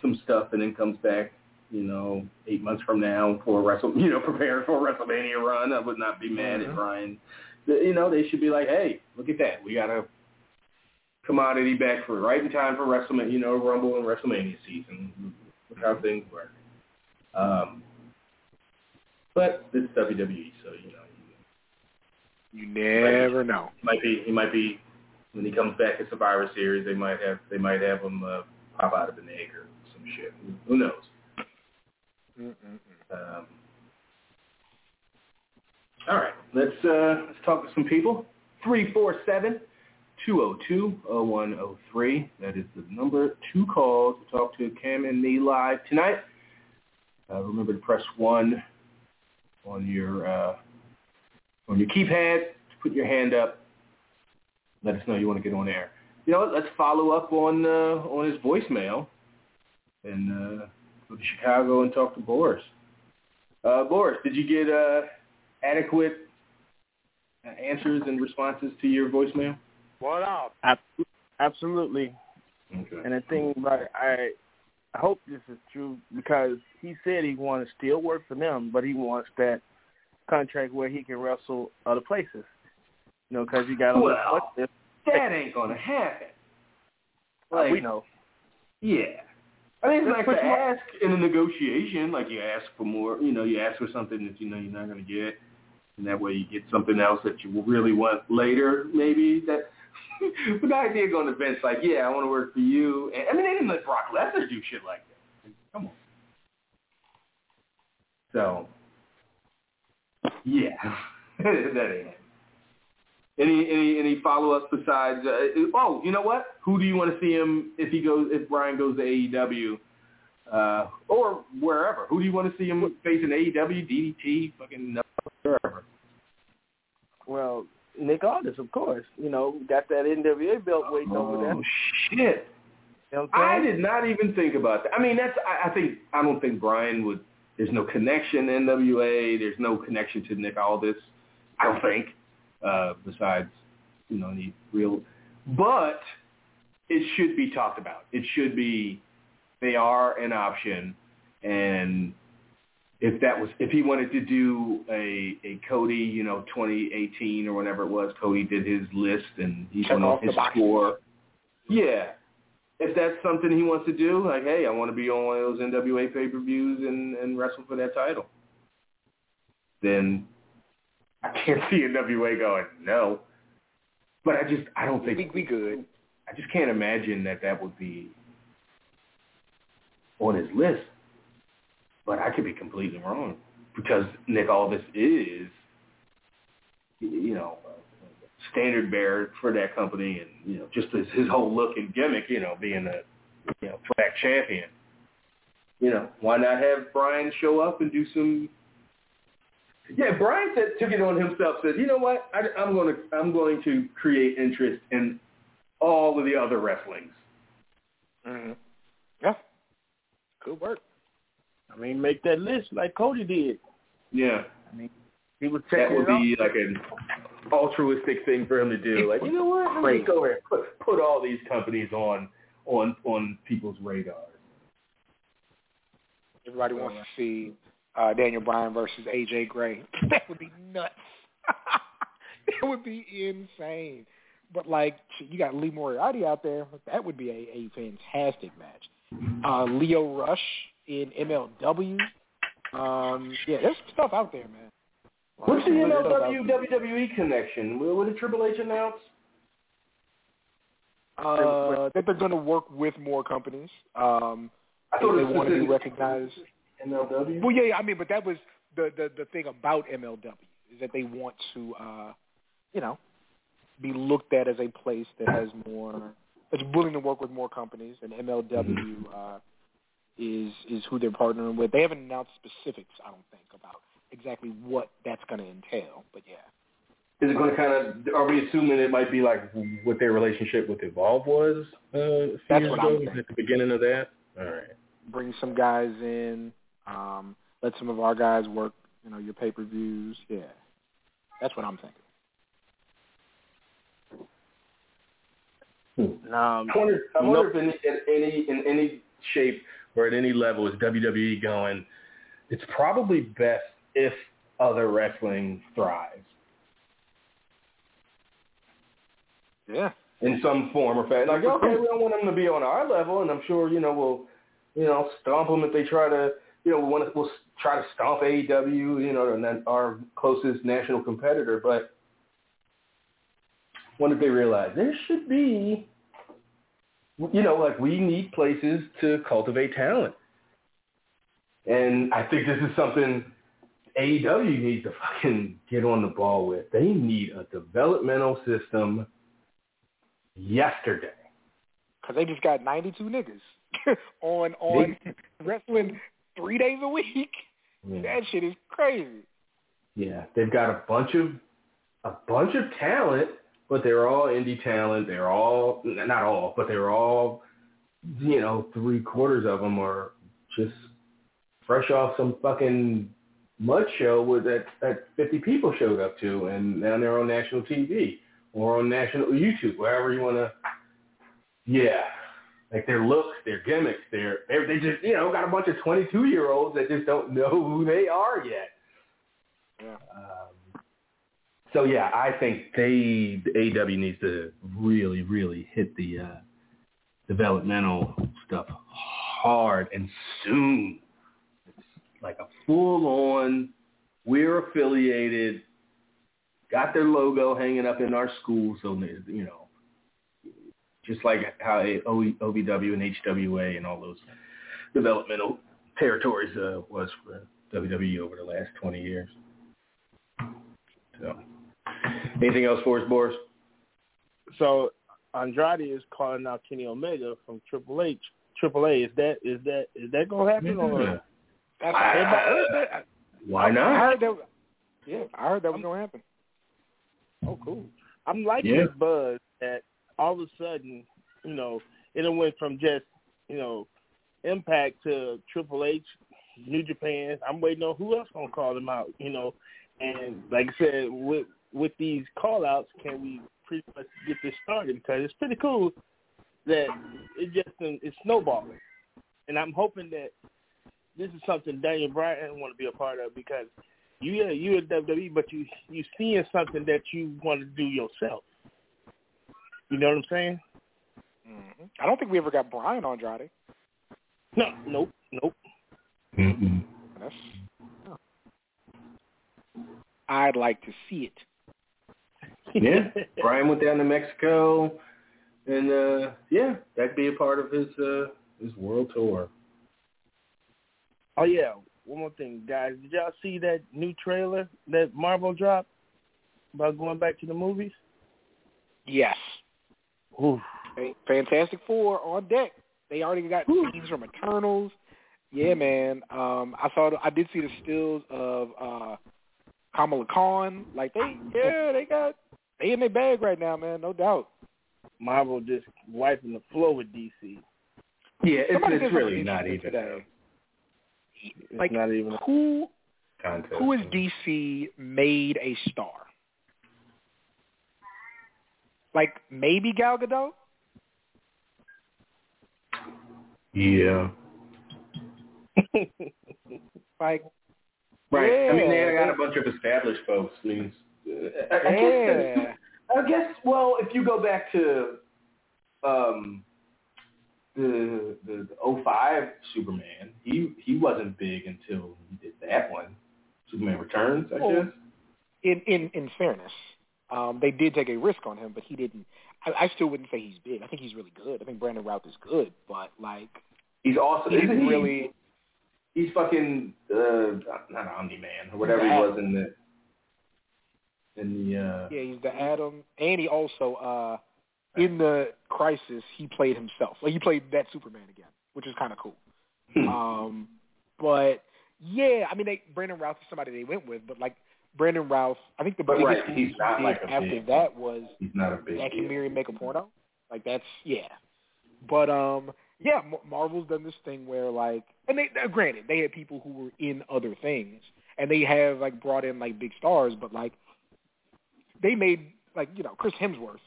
some stuff and then comes back, you know, eight months from now for a wrestle, [LAUGHS] you know, preparing for a WrestleMania run. I would not be mad Mhm. at Bryan. You know, they should be like, hey, look at that. We got a commodity back for right in time for WrestleMania, you know, Rumble and WrestleMania season. Look how things work. Um, but this is WWE, so you know, You never know. he might be he might be when he comes back at Survivor Series, they might have they might have him uh, pop out of an egg or some shit. Who knows? Um, all right, let's uh, let's talk to some people. Three four seven two zero two zero one zero three. That is the number to call to talk to Cam and me live tonight. Uh, remember to press one on your uh, on your keypad to put your hand up. Let us know you want to get on air. You know what? Let's follow up on uh, on his voicemail and uh, go to Chicago and talk to Boris. Uh, Boris, did you get uh, adequate uh, answers and responses to your voicemail? What up? Ab- Absolutely. Okay. And the thing about it, I I hope this is true because he said he wants to still work for them, but he wants that contract where he can wrestle other places. You know, because he got a Well, what's this? That ain't gonna happen. Uh, we know. Yeah. I mean, it's like to ask in a negotiation, like you ask for more, you know, you ask for something that you know you're not going to get, and that way you get something else that you really want later, maybe. That, [LAUGHS] but the idea going to Vince, like, yeah, I want to work for you. And, I mean, they didn't let Brock Lesnar do shit like that. Come on. So, yeah, [LAUGHS] that ain't it. Any any any follow ups besides? Uh, oh, you know what? Who do you want to see him if he goes if Bryan goes to AEW uh, or wherever? Who do you want to see him facing AEW, DDT, fucking wherever? Well, Nick Aldis, of course. You know, got that NWA belt waiting over there. Oh shit! You know I did not even think about that. I mean, that's I, I think I don't think Bryan would. There's no connection to NWA. There's no connection to Nick Aldis. I don't think. Uh, besides, you know, any real. But it should be talked about. It should be. They are an option, and if that was if he wanted to do a a Cody, you know, 2018 or whatever it was, Cody did his list and he Check went off his score. Yeah, if that's something he wants to do, like, hey, I want to be on one of those NWA pay per views and and wrestle for that title, then I can't see NWA going no. But I just I don't think We, we good. I just can't imagine that that would be on his list. But I could be completely wrong because Nick Aldis is, you know, standard bearer for that company, and you know, just his, his whole look and gimmick, you know, being a you know flag champion. You know, why not have Bryan show up and do some? Yeah, Bryan said took it on himself. Said, you know what, I, I'm going to I'm going to create interest in all of the other wrestlings. Mm-hmm. Yeah. Good work. I mean, make that list like Cody did. Yeah, I mean, he was that checking would be like an altruistic thing for him to do. Like, you know what? Let me go ahead and put put all these companies on on on people's radars. Everybody wants to see uh, Daniel Bryan versus AJ Gray. [LAUGHS] that would be nuts. [LAUGHS] it would be insane. But like, you got Lee Moriarty out there. That would be a, a fantastic match. Uh, Lio Rush in MLW. Um, yeah, there's stuff out there, man. What's the There's stuff out MLW. WWE connection? What did Triple H announce? Uh, that they're going to work with more companies. Um, I thought they want to be recognized. MLW. Well, yeah, yeah, I mean, but that was the, the the thing about MLW is that they want to, uh, you know, be looked at as a place that has more, that's willing to work with more companies, and MLW uh, is is who they're partnering with. They haven't announced specifics, I don't think, about exactly what that's going to entail, but yeah. Is it going to kind of? Are we assuming it might be like what their relationship with Evolve was? Uh, a few That's years what I'm ago, at the beginning of that. All right. Bring some guys in, um, let some of our guys work you know, your pay per views. Yeah, that's what I'm thinking. Hmm. Um, I wonder, I no- wonder if in, in any in any shape or at any level is WWE going. It's probably best if other wrestling thrives Yeah. in some form or fashion. Like, okay, we don't want them to be on our level, and I'm sure you know we'll you know stomp them if they try to. You know, we want to, we'll try to stomp AEW. You know, and then our closest national competitor, but when did they realize there should be, you know, like we need places to cultivate talent. And I think this is something AEW needs to fucking get on the ball with. They need a developmental system yesterday. Because they just got 92 niggas [LAUGHS] on on wrestling three days a week. Yeah. That shit is crazy. Yeah, they've got a bunch of a bunch of talent, but they're all indie talent. They're all not all, but they're all you know three quarters of them are just fresh off some fucking mud show with that that 50 people showed up to, and now they're on national TV or on national YouTube, wherever you want to. Yeah, like their looks, their gimmicks, their they they just you know got a bunch of 22 year olds that just don't know who they are yet. Yeah. Um, so yeah, I think they the AEW needs to really, really hit the uh, developmental stuff hard and soon. It's like a full on. We're affiliated. Got their logo hanging up in our school, so you know, just like how OVW and HWA and all those developmental territories uh, was for WWE over the last 20 years. So, anything else for us, Boris? so Andrade is calling out Kenny Omega from Triple H. Triple A is that is that is that gonna happen or That's I- heard that. Why I not? heard that. Yeah, I heard that was gonna happen. oh cool. I'm liking Yeah. this buzz that all of a sudden, you know, it went from just, you know, impact to Triple H, New Japan. I'm waiting on who else gonna call them out, you know. And like I said, with with these call outs, can we pretty much get this started? Because it's pretty cool that it just it's snowballing. And I'm hoping that this is something Daniel Bryan want to be a part of because you yeah, you at WWE, but you you seeing something that you want to do yourself. You know what I'm saying? hmm I don't think we ever got Bryan Andrade. No, nope, nope. Mm-mm. That's. I'd like to see it. Yeah, [LAUGHS] Bryan went down to Mexico, and uh yeah, that'd be a part of his uh his world tour. Oh yeah, one more thing, guys. Did y'all see that new trailer that Marvel dropped about going back to the movies? Yes. Oof. Fantastic Four on deck. They already got scenes from Eternals. Yeah, man. Um, I saw. The, I did see the stills of uh, Kamala Khan. Like they, yeah, they got they in their bag right now, man. No doubt. Marvel just wiping the floor with DC. Yeah, it's, it's really not even today. It's Like not even. who a contest. who is DC made a star? Like maybe Gal Gadot. Yeah. [LAUGHS] Like Right. I mean, they got a bunch of established folks. I mean, I, yeah, I guess. Well, if you go back to um, the the, the 05 Superman, he he wasn't big until he did that one. Superman Returns, I guess. in in in fairness, um, they did take a risk on him, but he didn't. I, I still wouldn't say he's big. I think he's really good. I think Brandon Routh is good, but like He's awesome. he Isn't didn't he? He's fucking uh, not Omni Man or whatever he was in the in the. Uh, Yeah, he's the Atom, and he also uh in the Crisis he played himself. Like he played that Superman again, which is kind of cool. hmm. Um, but yeah, I mean, they Brandon Routh is somebody they went with, but like Brandon Routh, I think the But biggest right, thing he's he not did like after big- that was he's not a big. That Can. Mary make a porno? Like that's yeah. But um yeah, Marvel's done this thing where like, and they granted they had people who were in other things, and they have like brought in like big stars, but like they made like you know Chris Hemsworth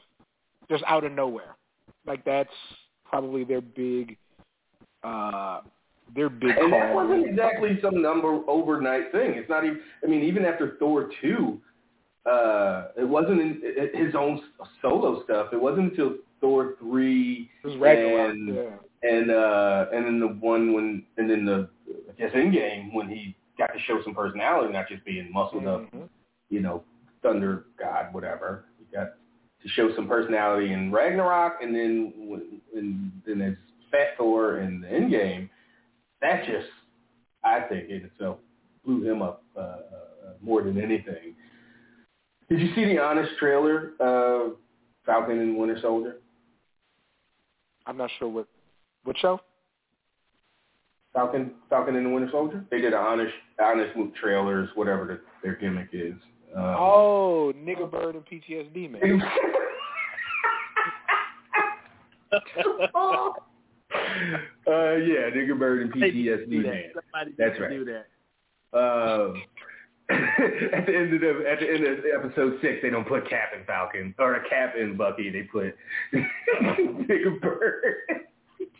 just out of nowhere. Like that's probably their big uh their big and call. that wasn't exactly some number overnight thing. It's not even. I mean, even after Thor two, uh, it wasn't in, it, his own solo stuff. It wasn't until Thor three and yeah. and uh, and then the one when and then the I guess Endgame when he got to show some personality, not just being muscled up, Mhm. you know, Thunder God, whatever. He got to show some personality in Ragnarok, and then and then as Fat Thor in the Endgame. That just, I think, in itself blew him up uh, uh, more than anything. Did you see the Honest trailer, of Falcon and Winter Soldier? I'm not sure what what show. Falcon, Falcon and the Winter Soldier. They did an honest, honest move trailers, whatever the, their gimmick is. Um, Oh, nigga bird and PTSD man. [LAUGHS] [LAUGHS] uh, yeah, nigga bird and PTSD man. That's right. do that. Um, [LAUGHS] at the end of the at the end of episode six, they don't put Cap in Falcon or a Cap in Bucky. They put [LAUGHS] nigga bird.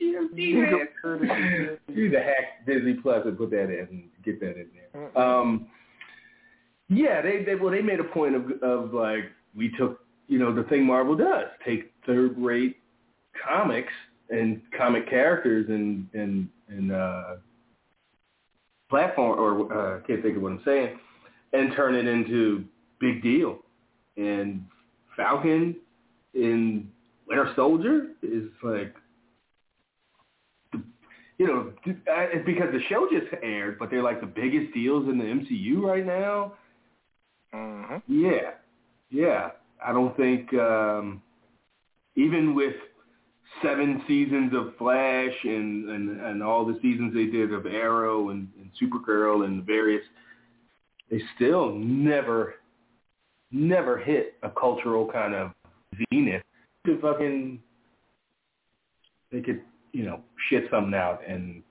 PTSD man. You the hack Disney Plus and put that in and get that in there. Um, yeah, they they well they made a point of of like we took you know the thing Marvel does take third rate comics and comic characters and and and uh, platform or uh, I can't think of what I'm saying and turn it into big deal and Falcon in Winter Soldier is like you know, it's because the show just aired, but they're like the biggest deals in the MCU right now. Mhm. Yeah, yeah. I don't think um, even with seven seasons of Flash and, and and all the seasons they did of Arrow and, and Supergirl and various, they still never, never hit a cultural kind of zenith. Could fucking, they could you know shit something out and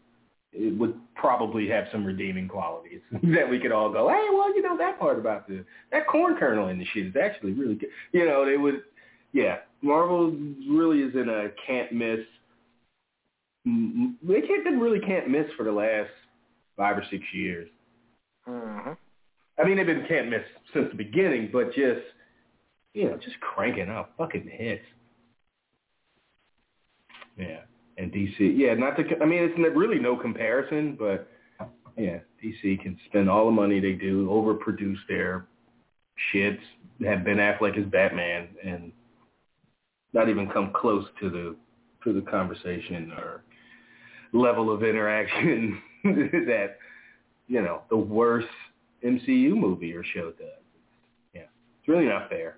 it would probably have some redeeming qualities [LAUGHS] that we could all go, hey, well, you know, that part about the that corn kernel in the shit is actually really good. You know, they would, yeah. Marvel really is in a can't miss. They can't they really can't miss for the last five or six years. Mhm. I mean, they've been can't miss since the beginning, but just you know, just cranking out fucking hits. Yeah, and DC, yeah, not to. I mean, it's really no comparison, but yeah, DC can spend all the money they do, overproduce their shits, have Ben Affleck as Batman, and not even come close to the to the conversation or level of interaction [LAUGHS] that you know the worst MCU movie or show does. Yeah, it's really not fair.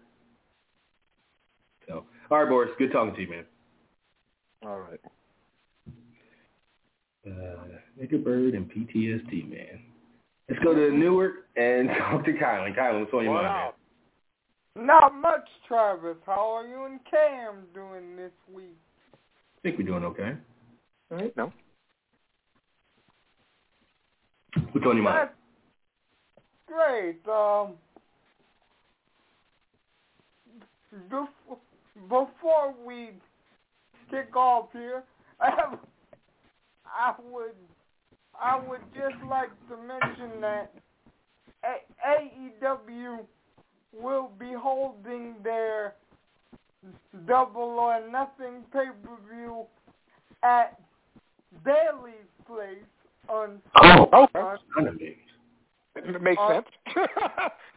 So, all right, Boris, good talking to you, man. All right. Uh, Nigga Bird and PTSD, man. Let's go to Newark and [LAUGHS] talk to Kylan. Kylan, what's on your What mind, man? up? Not much, Travis. How are you and Cam doing this week? I think we're doing okay. All right. No. What's on your mind? That's great. Um, bef- before we kick off here, [LAUGHS] I have, I would, I would just like to mention that A- AEW will be holding their Double or Nothing pay-per-view at Daily's place on Oh, Okay. on kind of big. It makes Uh, sense. [LAUGHS]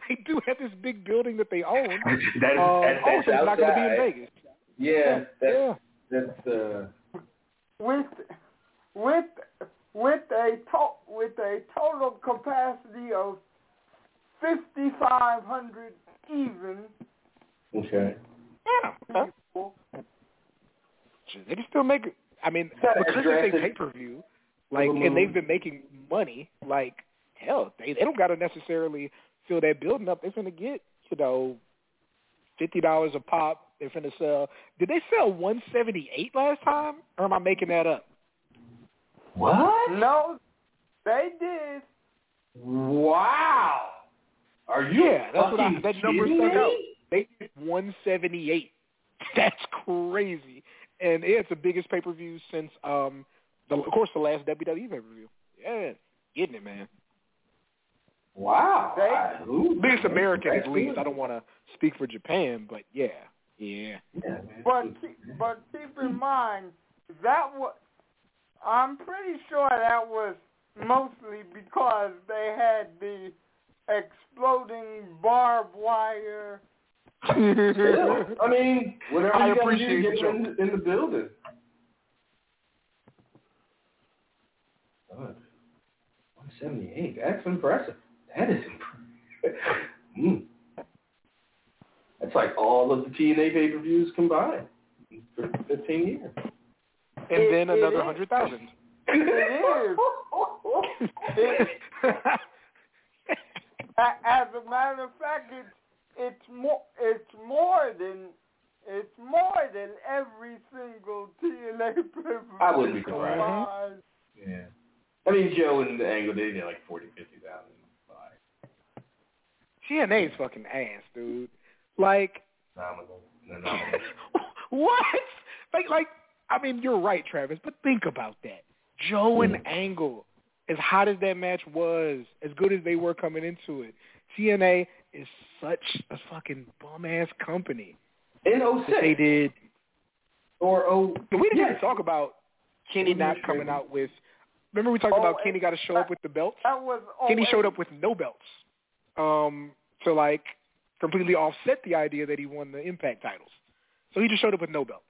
they do have this big building that they own. [LAUGHS] that is, Um, that's, also, that's it's not going to be in. Vegas. Yeah, that's, yeah. that's uh, with with with a to- with a total capacity of fifty five hundred even okay. Yeah. Okay. They can still make it. I mean, Got because it's a pay per view, like, Little and they've been making money. Like, hell, they they don't got to necessarily fill that building up. They're gonna get, you know, fifty dollars a pop. They're finna sell. Did they sell one seventy eight last time, or am I making that up? What? No, they did. Wow. Are you Yeah, that's what I, fucking that number kidding stuck out. They did 178. [LAUGHS] That's crazy. And yeah, it's the biggest pay per view since, um, the, of course, the last WWE pay per view. Yeah, getting it, man. Wow. They- I- ooh, Biggest American at least. good. I don't want to speak for Japan, but yeah, yeah. Yeah. But but keep in mind that was I'm pretty sure that was mostly because they had the exploding barbed wire. Still, I mean, whatever I you gotta do appreciate to get in, in the building. One seventy-eight. That's impressive. That is impressive. [LAUGHS] mm. That's like all of the TNA pay-per-views combined for fifteen years. and It- then another hundred thousand. It is. [LAUGHS] It, a- as a matter of fact, it's it's more it's more than it's more than every single TNA pay-per-view I wouldn't be surprised. combined. Yeah. I mean, Joe and the Angle, they did like forty, fifty thousand. TNA's fucking ass, dude. Like, Nominal. Nominal. [LAUGHS] what? Like, like, I mean, you're right, Travis, but think about that. Joe and hmm. Angle, as hot as that match was, as good as they were coming into it, TNA is such a fucking bum ass company. In that They did. Or oh, We didn't yes. even talk about Kenny not coming out with. Remember we talked Oh, about Kenny got to show up with the belts. That was Kenny showed up with no belts. Um, to like completely offset the idea that he won the Impact titles. So he just showed up with no belts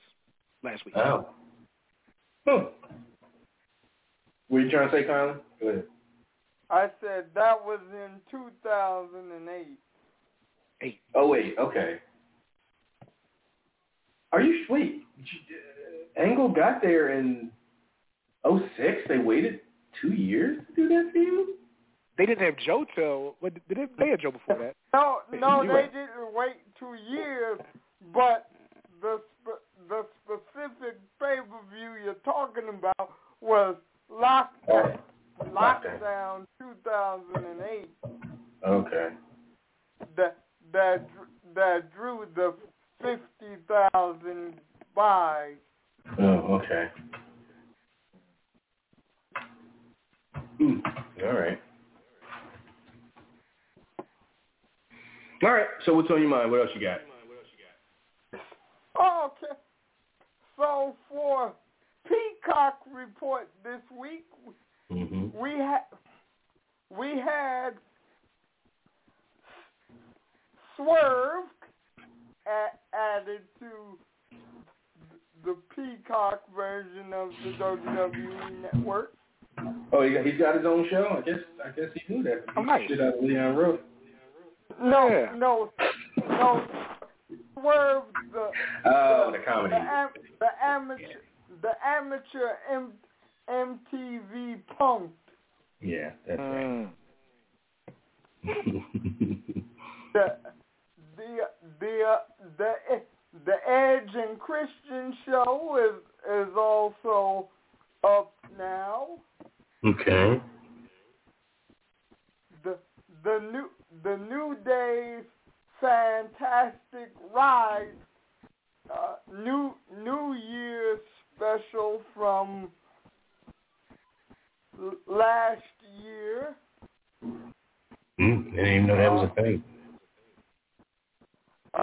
last week. Oh. Hmm. What are you trying to say, Kylan? Go ahead. I said that was in 2008. Eight. Oh wait, okay. Are you wait? uh, Angle got there in 06. They waited two years to do that for you. They didn't have Joe till what did they, they had Joe before that? No, no, they right. didn't wait two years, but the sp- the specific pay per view you're talking about was Lockdown, Lockdown 2008. Okay. That that that drew the fifty thousand buys. Oh, okay. Hmm. All right. All right. So what's on your mind? What else you got? Okay. So for Peacock report this week, Mm-hmm. we had we had Swerve a- added to the Peacock version of the WWE Network. Oh, he got, he's got his own show. I guess I guess he knew that. Oh, nice. Shit out of Leon Rose. No, Yeah. no, no. Swerve the Oh, the comedy. the, am, the amateur the amateur M, MTV Punk. Yeah, that's right. Mm. [LAUGHS] the the the uh, the the Edge and Christian show is is also up now. okay. The the new the New Day's Fantastic Ride uh, new New Year's special from last year. Mm, I didn't even know that was a thing.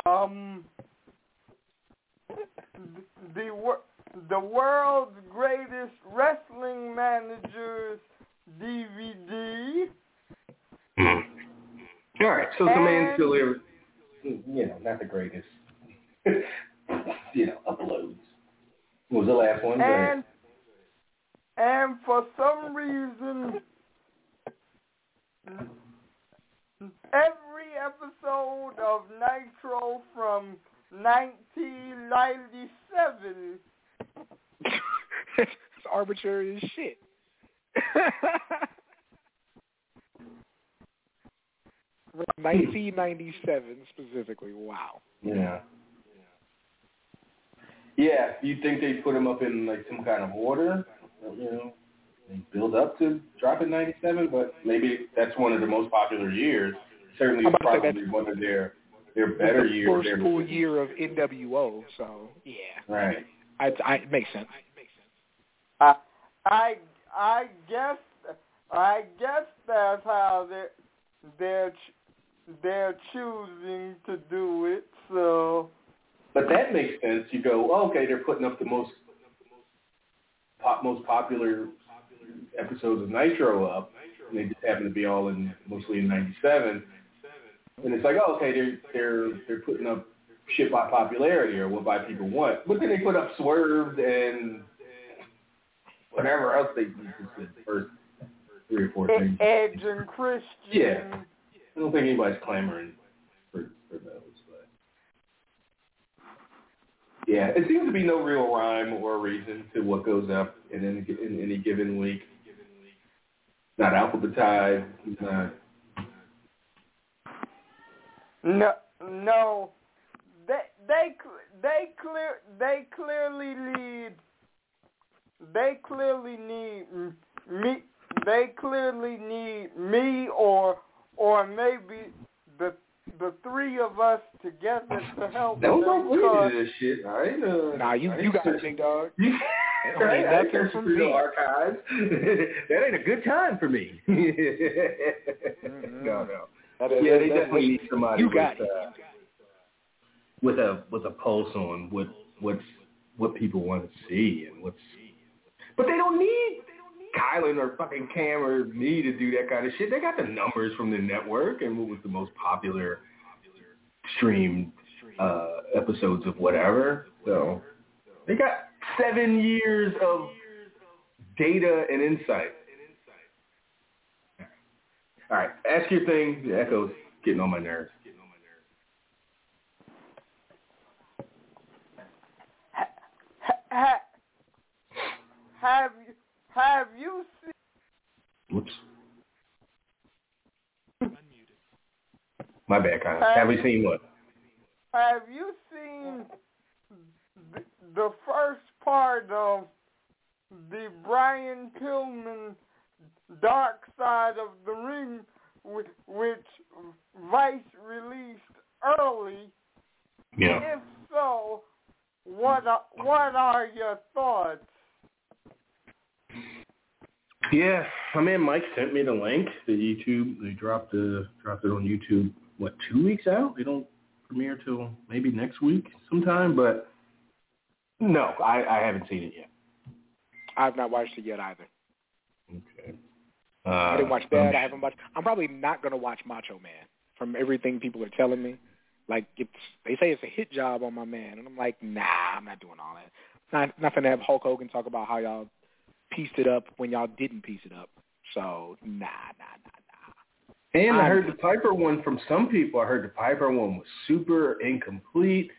Um, the the, wor- the world's greatest wrestling managers DVD. Mm. All right. So some And- ancillary, you know, not the greatest, [LAUGHS] you know, uploads. What was the last one? Go. And and for some reason, every episode of Nitro from 1997 [LAUGHS] it's arbitrary as shit. [LAUGHS] 1997 specifically. Wow. Yeah. Yeah. You think they put them up in like some kind of order? You know. they build up to drop in '97, but maybe that's one of the most popular years. Certainly, I'm about to say probably one of their their better the years. First Their- full year of NWO, so yeah, Right. I, I, it makes sense. I I I guess I guess that's how they're they're they're choosing to do it. So But that makes sense. You go, oh, okay, they're putting up the most pop, most popular episodes of Nitro up, and they just happen to be all in mostly in '97. And it's like, oh, okay, they're they're they're putting up shit by popularity or what by people want. But then they put up Swerved and whatever else they the first three or four things. Edge and Christian. Yeah. I don't think anybody's clamoring for for those, yeah, it seems to be no real rhyme or reason to what goes up in any in any given week. Not alphabetized, not No, no. They they they clear they clearly need. They clearly need me. They clearly need me or or maybe the the three of us together to help Don't them. go cause- into this shit. I ain't uh, Nah, you you got it, big dog. [LAUGHS] You, I mean, I nothing from the me. archives. [LAUGHS] that ain't a good time for me. [LAUGHS] Mm-hmm. no, no. That is- Yeah, they that's- definitely need somebody You with, got it. uh, with a with a pulse on what what's what people want to see and what's. But they don't need Kylan or fucking Cam or me to do that kind of shit. They got the numbers from the network and what was the most popular streamed uh, episodes of whatever. So they got seven years of data and insight. All right, ask your thing. The echo's getting on my nerves. ha, ha, have have you seen Whoops. My bad, Kyle. Have we seen what? have you seen the, the first part of the Brian Pillman Dark Side of the Ring, whi- which Vice released early? Yeah. If so, what are, what are your thoughts? Yeah, my man Mike sent me the link. The YouTube, they dropped the dropped it on YouTube. What two weeks out? They don't premiere till maybe next week sometime. But no, I, I haven't seen it yet. I've not watched it yet either. Okay. Uh, I didn't watch um, that. I haven't watched. I'm probably not gonna watch Macho Man. From everything people are telling me, like it's they say it's a hit job on my man, and I'm like, nah, I'm not doing all that. Not nothing to have Hulk Hogan talk about how y'all pieced it up when y'all didn't piece it up. So nah, nah, nah, nah. And I I'm- heard the Piper one from some people. I heard the Piper one was super incomplete.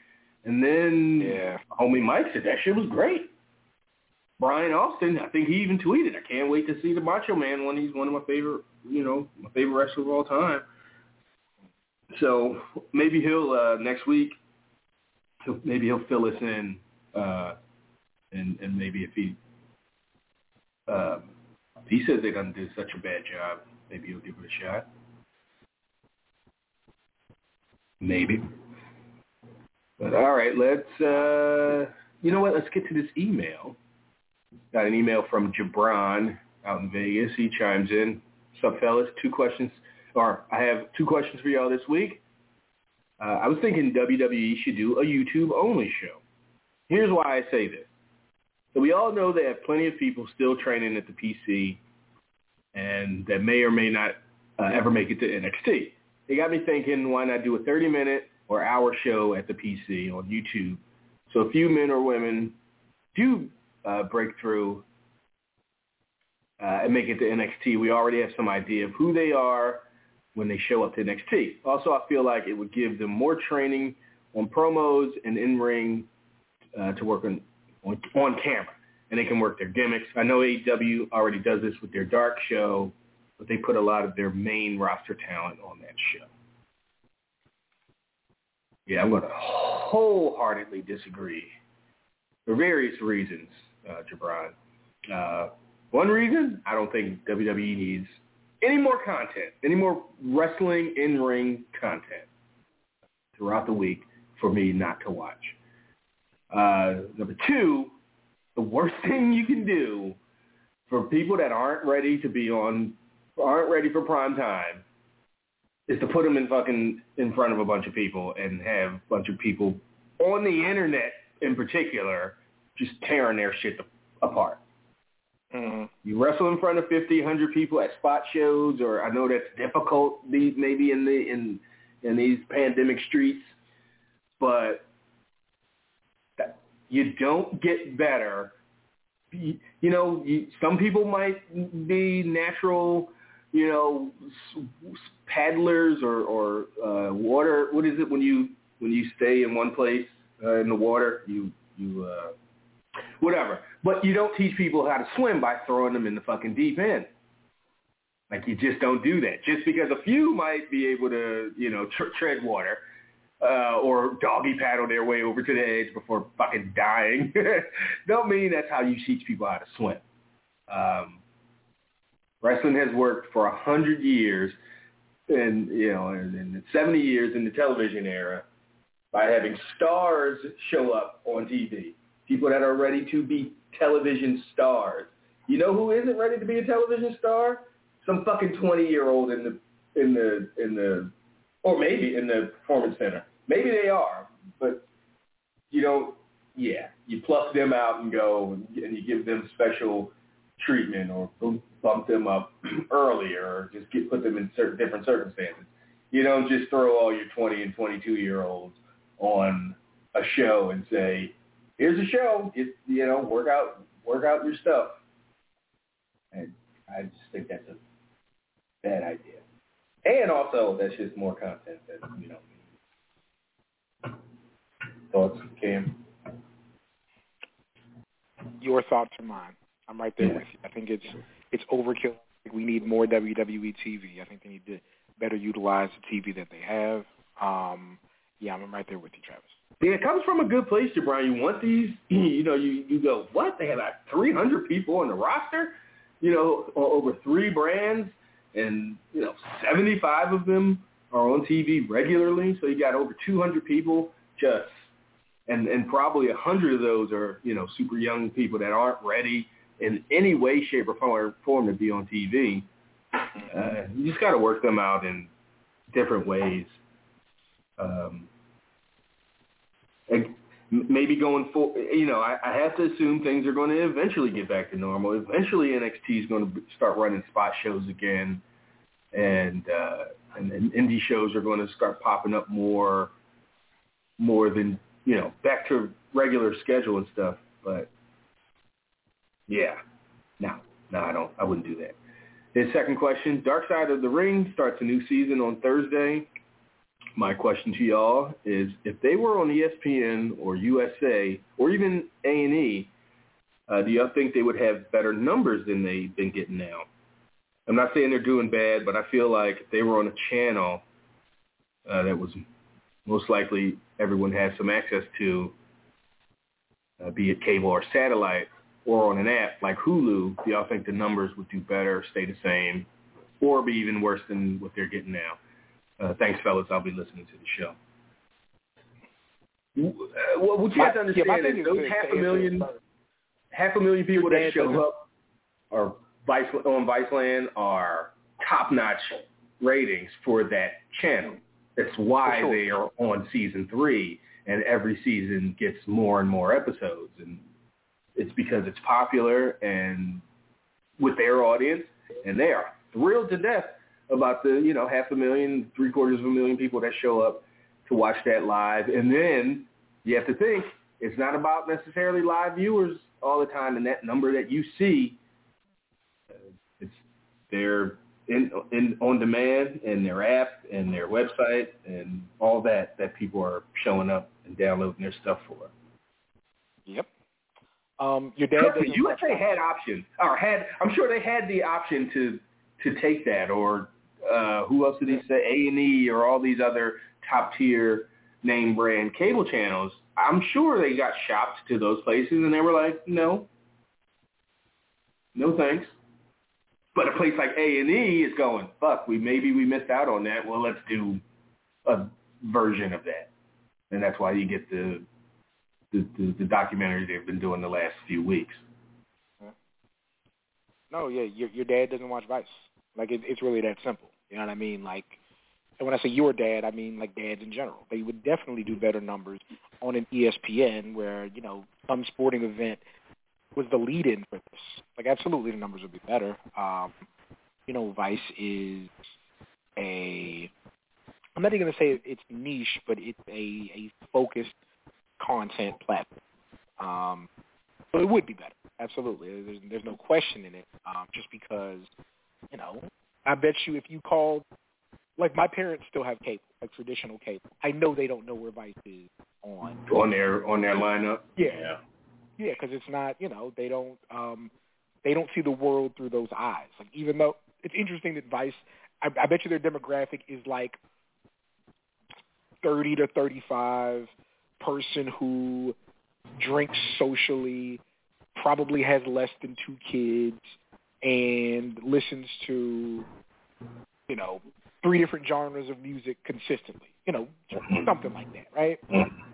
And then Yeah. homie Mike said that shit was great. Brian Austin, I think he even tweeted, I can't wait to see the Macho Man one. He's one of my favorite, you know, my favorite wrestlers of all time. So maybe he'll uh, next week. He'll, maybe he'll fill us in, uh, and and maybe if he uh, he says they done do such a bad job, maybe he'll give it a shot. Maybe. But all right, let's. Uh, you know what? Let's get to this email. Got an email from Jabron out in Vegas. He chimes in. What's up, fellas? Two questions. Or I have two questions for y'all this week. Uh, I was thinking WWE should do a YouTube only show. Here's why I say this. So we all know they have plenty of people still training at the PC, and that may or may not uh, ever make it to NXT. It got me thinking, why not do a 30-minute or hour show at the PC on YouTube, so a few men or women do uh, break through uh, and make it to NXT. We already have some idea of who they are when they show up to NXT. Also, I feel like it would give them more training on promos and in-ring uh, to work on, on on camera, and they can work their gimmicks. I know AEW already does this with their Dark show, but they put a lot of their main roster talent on that show. Yeah, I'm going to wholeheartedly disagree for various reasons, uh, Jabron. Uh, One reason, I don't think WWE needs any more content, any more wrestling in-ring content throughout the week for me not to watch. Uh, number two, the worst [LAUGHS] thing you can do for people that aren't ready to be on, aren't ready for prime time, is to put them in fucking in front of a bunch of people and have a bunch of people on the internet in particular just tearing their shit apart. Mm-hmm. You wrestle in front of 50, 100 people at spot shows, or I know that's difficult these maybe in the in in these pandemic streets, but you don't get better. You, know, you, some people might be natural, you know, paddlers or or uh, water. What is it when you when you stay in one place uh, in the water? You you uh, whatever. But you don't teach people how to swim by throwing them in the fucking deep end. Like you just don't do that. Just because a few might be able to, you know, tr- tread water uh, or doggy paddle their way over to the edge before fucking dying, [LAUGHS] don't mean that's how you teach people how to swim. Um, wrestling has worked for a hundred years, and you know, and, and seventy years in the television era by having stars show up on TV people that are ready to be television stars. You know who isn't ready to be a television star? Some fucking twenty year old in the in the in the or maybe in the performance center. Maybe they are, but you don't. Yeah, you pluck them out and go, and you give them special treatment or bump them up [CLEARS THROAT] earlier, or just get put them in certain different circumstances. You don't just throw all your 20 and 22 year olds on a show and say, here's a show. Get you know, work out work out your stuff. And I just think that's a bad idea. And also, that's just more content that we don't. Thoughts, Cam? Your thoughts are mine. I'm right there Yeah. with you. I think it's it's overkill. We need more WWE TV. I think they need to better utilize the TV that they have. Um, yeah, I'm right there with you, Travis. Yeah, it comes from a good place, Brian. You want these, [CLEARS THROAT] you know, you, you go, what? They have like 300 people on the roster, you know, over three brands, and, you know, 75 of them are on TV regularly. So you got over 200 people just, and, and probably 100 of those are, you know, super young people that aren't ready in any way, shape, or form, form to be on TV. Uh, you just got to work them out in different ways. Um, maybe going for you know I, I have to assume things are going to eventually get back to normal. Eventually NXT is going to start running spot shows again, and uh, and then indie shows are going to start popping up more, more than you know back to regular schedule and stuff. But yeah, no, no, I don't. I wouldn't do that. His second question: Dark Side of the Ring starts a new season on Thursday my question to y'all is if they were on ESPN or USA or even A&E, uh, do y'all think they would have better numbers than they've been getting now? I'm not saying they're doing bad, but I feel like if they were on a channel uh, that was most likely everyone has some access to, uh, be it cable or satellite, or on an app like Hulu, do y'all think the numbers would do better, stay the same, or be even worse than what they're getting now? Uh, thanks, fellas. I'll be listening to the show. Uh, What what you have to yeah, understand is is those half a million, half a million people that show up are Vice on Viceland are top-notch ratings for that channel. That's why sure. they are on season three, and every season gets more and more episodes, and it's because it's popular and with their audience, and they are thrilled to death about the you know half a million, three quarters of a million people that show up to watch that live, and then you have to think it's not about necessarily live viewers all the time, and that number that you see, it's they're in, in on demand and their app and their website and all that that people are showing up and downloading their stuff for. Yep. Um, your dad USA had options, or had I'm sure they had the option to to take that, or uh, who else did he say? A and E, or all these other top tier name brand cable channels. I'm sure they got shopped to those places, and they were like, no. No thanks. But a place like A and E is going, fuck, we maybe we missed out on that. Well, let's do a version of that, and that's why you get the the, the, the documentary they've been doing the last few weeks. No, yeah, your your dad doesn't watch Vice. Like it, it's really that simple. You know what I mean? Like, and when I say your dad, I mean like dads in general. They would definitely do better numbers on an ESPN where you know some sporting event was the lead-in for this. Like, absolutely, the numbers would be better. Um, you know, Vice is a. I'm not even to say it's niche, but it's a a focused content platform. Um, so it would be better. Absolutely, there's there's no question in it. Um, just because, you know, I bet you if you called, like my parents still have cable, like traditional cable. I know they don't know where Vice is on on their on their lineup. Yeah, yeah, because it's not, you know, they don't um, they don't see the world through those eyes. Like even though it's interesting that Vice, I, I bet you their demographic is like thirty to thirty-five person who drinks socially, probably has less than two kids, and listens to, you know, three different genres of music consistently. You know, something like that, right?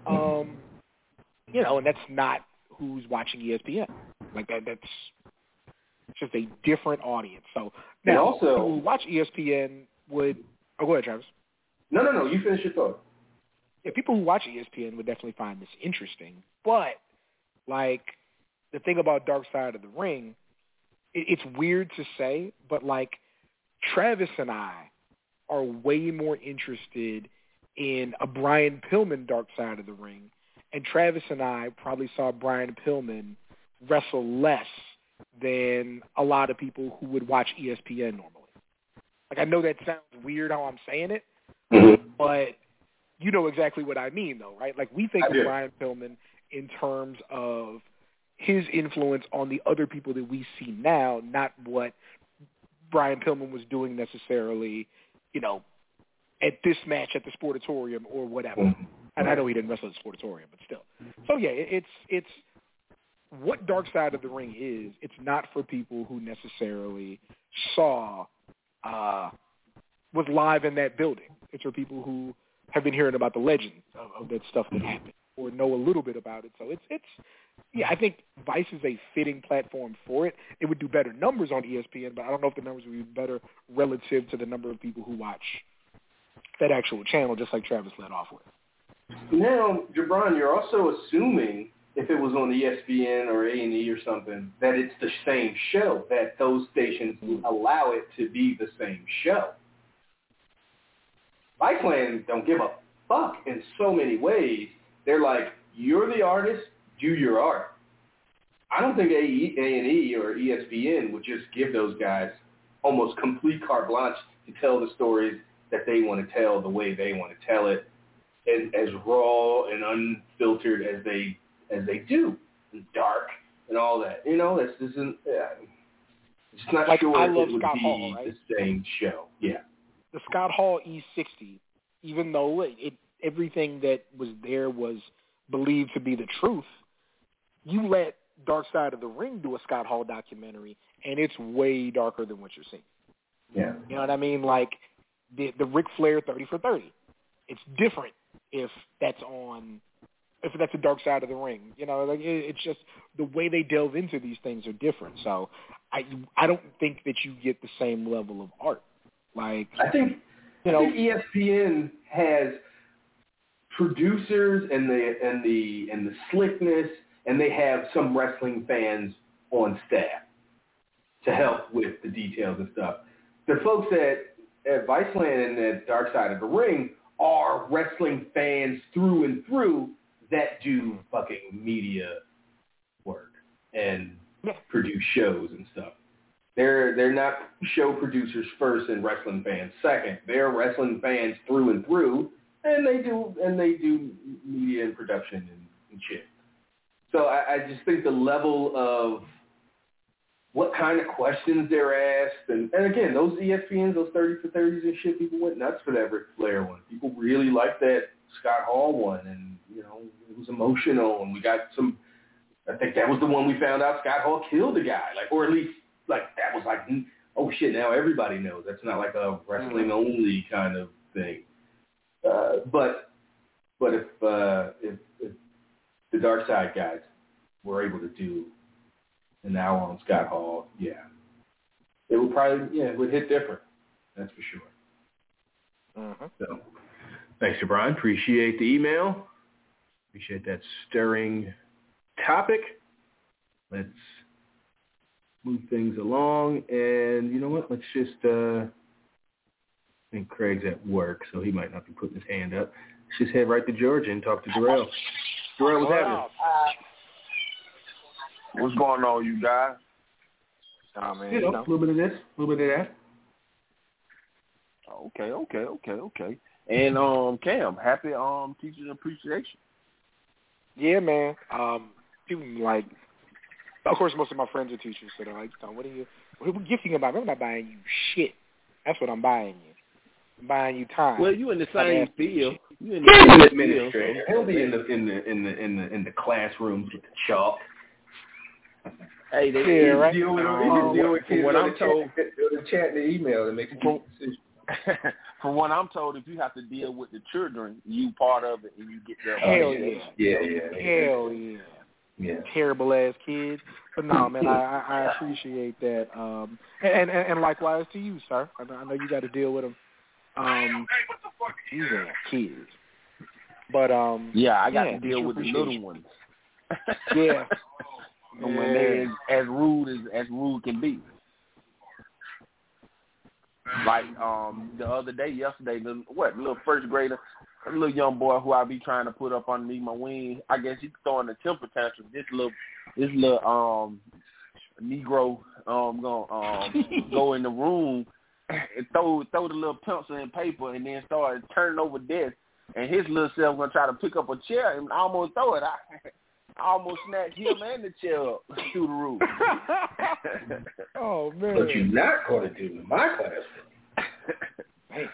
Um, you know, and that's not who's watching ESPN. Like that, that's just a different audience. So now, And also- who watch ESPN would. Oh, go ahead, Travis. No, no, no. You finish your thought. Yeah, people who watch ESPN would definitely find this interesting. But like the thing about Dark Side of the Ring, it's weird to say, but like Travis and I are way more interested in a Brian Pillman Dark Side of the Ring, and Travis and I probably saw Brian Pillman wrestle less than a lot of people who would watch ESPN normally. Like I know that sounds weird how I'm saying it, Mm-hmm. but you know exactly what I mean, though, right? Like we think I of do. Brian Pillman in terms of his influence on the other people that we see now, not what Brian Pillman was doing necessarily, you know, at this match at the Sportatorium or whatever. And I know he didn't wrestle at the Sportatorium, but still. So yeah, it's it's what Dark Side of the Ring is. It's not for people who necessarily saw uh was live in that building. It's for people who have been hearing about the legend of, of that stuff that happened or know a little bit about it. So it's it's yeah, I think Vice is a fitting platform for it. It would do better numbers on ESPN, but I don't know if the numbers would be better relative to the number of people who watch that actual channel, just like Travis led off with. Now, Jabron, you're also assuming if it was on ESPN or A and E or something that it's the same show. That those stations allow it to be the same show. Viceland don't give a fuck in so many ways. They're like, you're the artist, do your art. I don't think A and E or ESPN would just give those guys almost complete carte blanche to tell the stories that they want to tell the way they want to tell it and as raw and unfiltered as they as they do, and dark and all that. You know, this isn't. Uh, it's not Like, sure I it would Scott be Hall, right? the same show. Yeah. the Scott Hall E60, even though it, it everything that was there was believed to be the truth, you let Dark Side of the Ring do a Scott Hall documentary, and it's way darker than what you're seeing. Yeah. You know what I mean? Like the the Ric Flair 30 for 30. It's different if that's on if that's the dark side of the ring. You know, like it, it's just the way they delve into these things are different. So I I don't think that you get the same level of art. Like I think you I know, think ESPN has producers and the and the and the slickness, and they have some wrestling fans on staff to help with the details and stuff. The folks at at Viceland and at Dark Side of the Ring are wrestling fans through and through that do fucking media work and Yeah. produce shows and stuff. They're they're not show producers first and wrestling fans second. They're wrestling fans through and through, and they do and they do media and production and, and shit. So I, I just think the level of what kind of questions they're asked, and, and again, those ESPNs, those thirty for thirties and shit, people went nuts for that Ric Flair one. People really liked that Scott Hall one, and you know it was emotional, and we got some. I think that was the one we found out Scott Hall killed a guy, like or at least like that was like oh shit now everybody knows that's not like a wrestling only kind of thing. Uh, but but if uh, if the Dark Side guys were able to do an hour on Scott Hall, yeah, it would probably yeah it would hit different. That's for sure. Mm-hmm. So thanks to Brian. Appreciate the email. Appreciate that stirring topic. Let's move things along. And you know what? Let's just, uh, I think Craig's at work, so he might not be putting his hand up. Let's just head right to Georgia and talk to Darrell. Darrell, what's happening? What's going on, you guys? Oh man, You know, a little bit of this, a little bit of that. Okay, okay, okay, okay. And um, Cam, happy um Teachers Appreciation. Yeah, man. Um, people like, of course, most of my friends are teachers, so they're like, so "What are you? What are we gifting about? I'm not buying you shit. That's what I'm buying you. I'm buying you time." Well, you in the same Okay. field. You in the an same field. administrator. He'll be in the in the in the in the in the classrooms with the chalk. So, hey, they Yeah, right. Deal with, Um, he deal with kids what on I'm the told- chat, the chat the email and make a From- decision. [LAUGHS] from what I'm told, if you have to deal with the children, you part of it, and you get their Hell appreciation. Yeah, yeah, Hell yeah. yeah. terrible ass kids. But no, [LAUGHS] man, I, I, I appreciate that. Um, and, and and likewise to you, sir. I know, I know you got to deal with them. Um, these are kids. But um, Yeah, I got Yeah, to deal with the little ones. [LAUGHS] Yeah. [LAUGHS] And when they as, as rude as as rude can be. Like um the other day, yesterday, the what little first grader, a little young boy who I be trying to put up underneath my wing. I guess he's throwing a temper tantrum. This little this little um Negro um gonna um [LAUGHS] go in the room and throw throw the little pencil and paper and then start turning over desk and his little self gonna try to pick up a chair and almost throw it. I, [LAUGHS] I almost snatched him and the chair up [LAUGHS] through the roof. [LAUGHS] oh man. But you're not going to do in my classroom.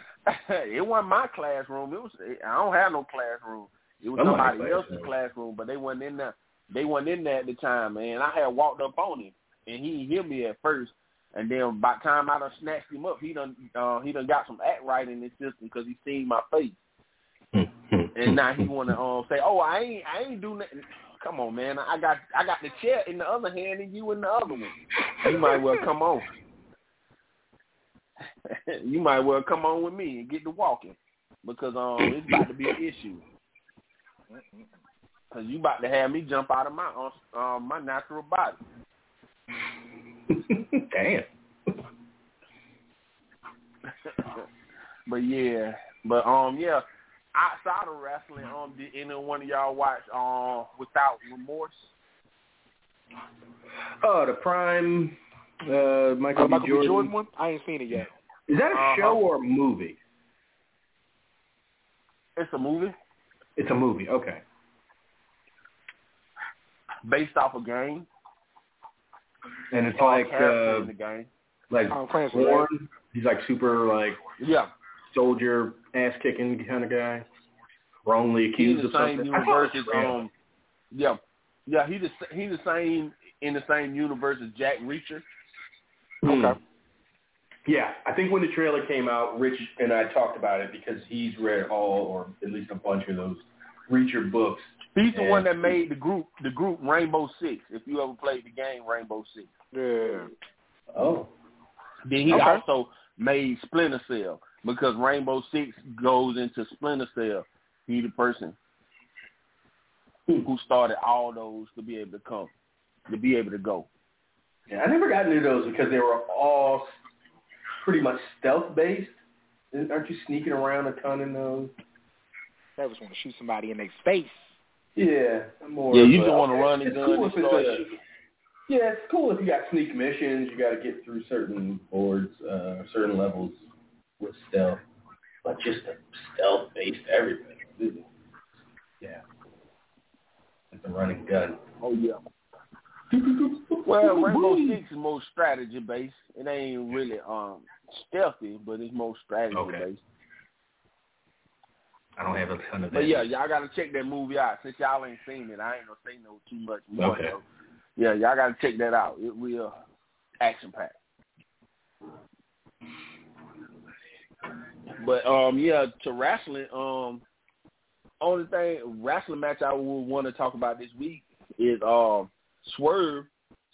it wasn't my classroom. It was I don't have no classroom. It was Somebody's somebody else's classroom, but they wasn't in there. They wasn't in there at the time, man. I had walked up on him, and he didn't hear me at first. And then by the time I done snatched him up, he done uh, he done got some act right in his system because he seen my face. [LAUGHS] And now he want to uh, say, "Oh, I ain't I ain't do nothing." Come on, man. I got I got the chair in the other hand and you in the other one. You might well come on. [LAUGHS] you might well come on with me and get to walking because um it's about to be an issue. Cause you about to have me jump out of my uh, um my natural body. [LAUGHS] Damn. [LAUGHS] but yeah, but um yeah, outside of wrestling, um did any one of y'all watch um Without Remorse? Oh, the Prime uh, Michael, Oh, Michael B. B. Jordan. Jordan one? I ain't seen it yet. Is that a Uh-huh. show or a movie? It's a movie It's a movie. Okay. based off a game. And it's Or a like character uh, the game. like Tom Clancy. He's like super like Yeah, soldier ass kicking kind of guy. Wrongly he's accused the of same something. universe as Yeah. um yeah yeah he the he the same in the same universe as Jack Reacher. Hmm. Okay. Yeah, I think when the trailer came out, Rich and I talked about it because he's read all or at least a bunch of those Reacher books. He's the Yeah. one that made the group the group Rainbow Six. If you ever played the game Rainbow Six, Yeah. Oh. then he Okay. also made Splinter Cell because Rainbow Six goes into Splinter Cell. He the person hmm. who started all those to be able to come, to be able to go. Yeah, I never got into those because they were all pretty much stealth based. Aren't you sneaking around a ton in those? They just want to shoot somebody in their face. Yeah, more. Yeah, you a- just want to run and gun cool and start a- Yeah, it's cool if you got sneak missions. You got to get through certain boards, uh, certain levels with stealth. But just a stealth based everything. Yeah. It's a running gun. Oh yeah. Well, [LAUGHS] Rainbow Six is more strategy based. It ain't really um stealthy, but it's more strategy Okay. based. I don't have a ton of that. But yeah, y'all gotta check that movie out. Since y'all ain't seen it, I ain't gonna say no too much more. Okay. though. Yeah, y'all gotta check that out. It will action packed. But um, yeah, to wrestling, um, only thing wrestling match I would want to talk about this week is um Swerve,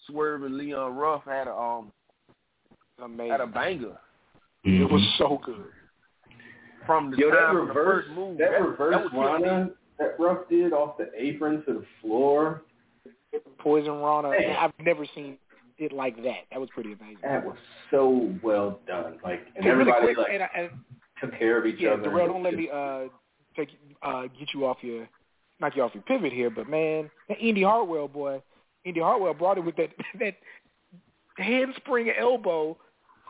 Swerve and Leon Ruff had a um Amazing. had a banger It was so good. From the Yo, that time of the reverse, first move. that, that, reverse that was Rana that Ruff did off the apron to the floor, Poison Rana. Man. I've never seen it like that. That was pretty amazing. that was so well done. Like, and Hey, really everybody quick, like and, I- and took care of each yeah, other. Darrell, don't let me uh take uh get you off your knock you off your pivot here, but man, that Indi Hartwell boy, Indi Hartwell brought it with that [LAUGHS] that handspring elbow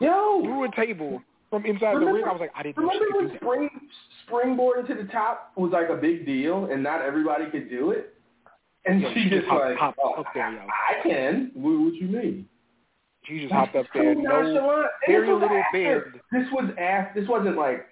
Yo, through a table from inside the Remember- ring. I was like, I didn't know she remember could when spring springboard to the top was like a big deal, and not everybody could do it. And Yo, she, she just just hopped- like, hopped oh, up there, yo. I, I can. What, what you mean? She just hopped up there, no nonchalant. And very was little after- bend. This was after. This wasn't like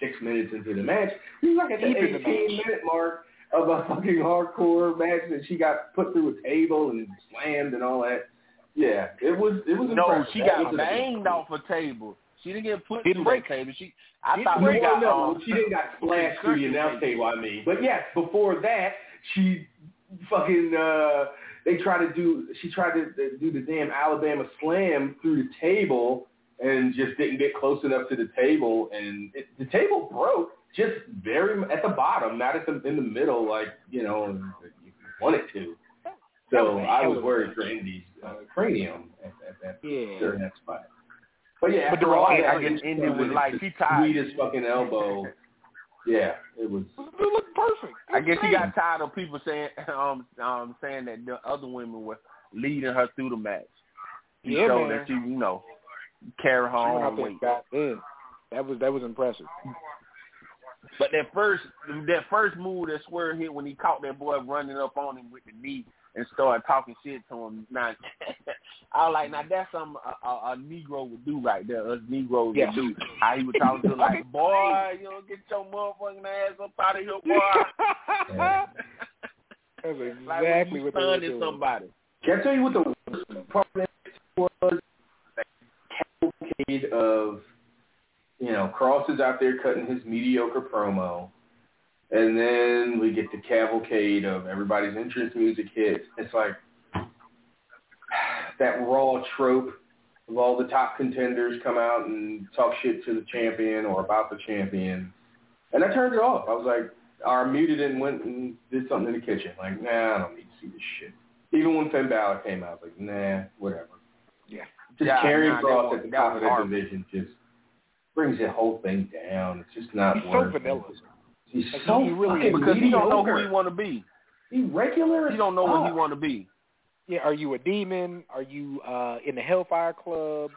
six minutes into the match. This was like at the Deep in the 18 minute mark of a fucking hardcore match that she got put through a table and slammed and all that. Yeah, it was. It was. No, impressive. she That got was a- banged off a table. She didn't get put Didn't through break. that table. She, I Didn't thought No, she got. no, um, she didn't got splashed through the announce table. I mean, but yes, before that, she fucking. uh They tried to do. She tried to do the damn Alabama slam through the table and just didn't get close enough to the table, and it, the table broke just very at the bottom, not at the in the middle, like you know you want it to. So was a I hell was worried for Indi's uh, cranium at, at that Yeah. during that spot. But yeah, But after the all right- that, I guess it Indi was it's like, the she tired. sweetest fucking elbow. [LAUGHS] Yeah, it was. It looked perfect. It I guess she great. got tired of people saying [LAUGHS] um um saying that the other women were leading her through the match. She Yeah, showed man. that she, you know, carry her She went out own weight. got in. That was that was impressive. But that first that first move that Swerve hit when he caught that boy running up on him with the knee and started talking shit to him. Now [LAUGHS] I was like, now that's something a, a, a Negro would do right there. Us Negroes Yes. would do. How he would talk to him like, [LAUGHS] boy, you don't get your motherfucking ass up out of here, boy. [LAUGHS] That's like when exactly you what they were stunned doing. somebody. Can I tell you what the worst part of that was? That cavalcade of, you know, Kross is out there cutting his mediocre promo, and then we get the cavalcade of everybody's entrance music hits. It's like [SIGHS] that raw trope of all the top contenders come out and talk shit to the champion or about the champion. And I turned it off. I was like, I muted it and went and did something in the kitchen. Like, nah, I don't need to see this shit. Even when Finn Balor came out, I was like, nah, whatever. Yeah. Just Yeah, carrying nah, Kross at the top of that division just brings the whole thing down. It's just not He's so worth it. Vanilla. He's Like, so he really fucking is. Because he don't know who mediocre. he want to be. He regular. He don't know what he want to be. Yeah, are you a demon? Are you uh in the Hellfire Club?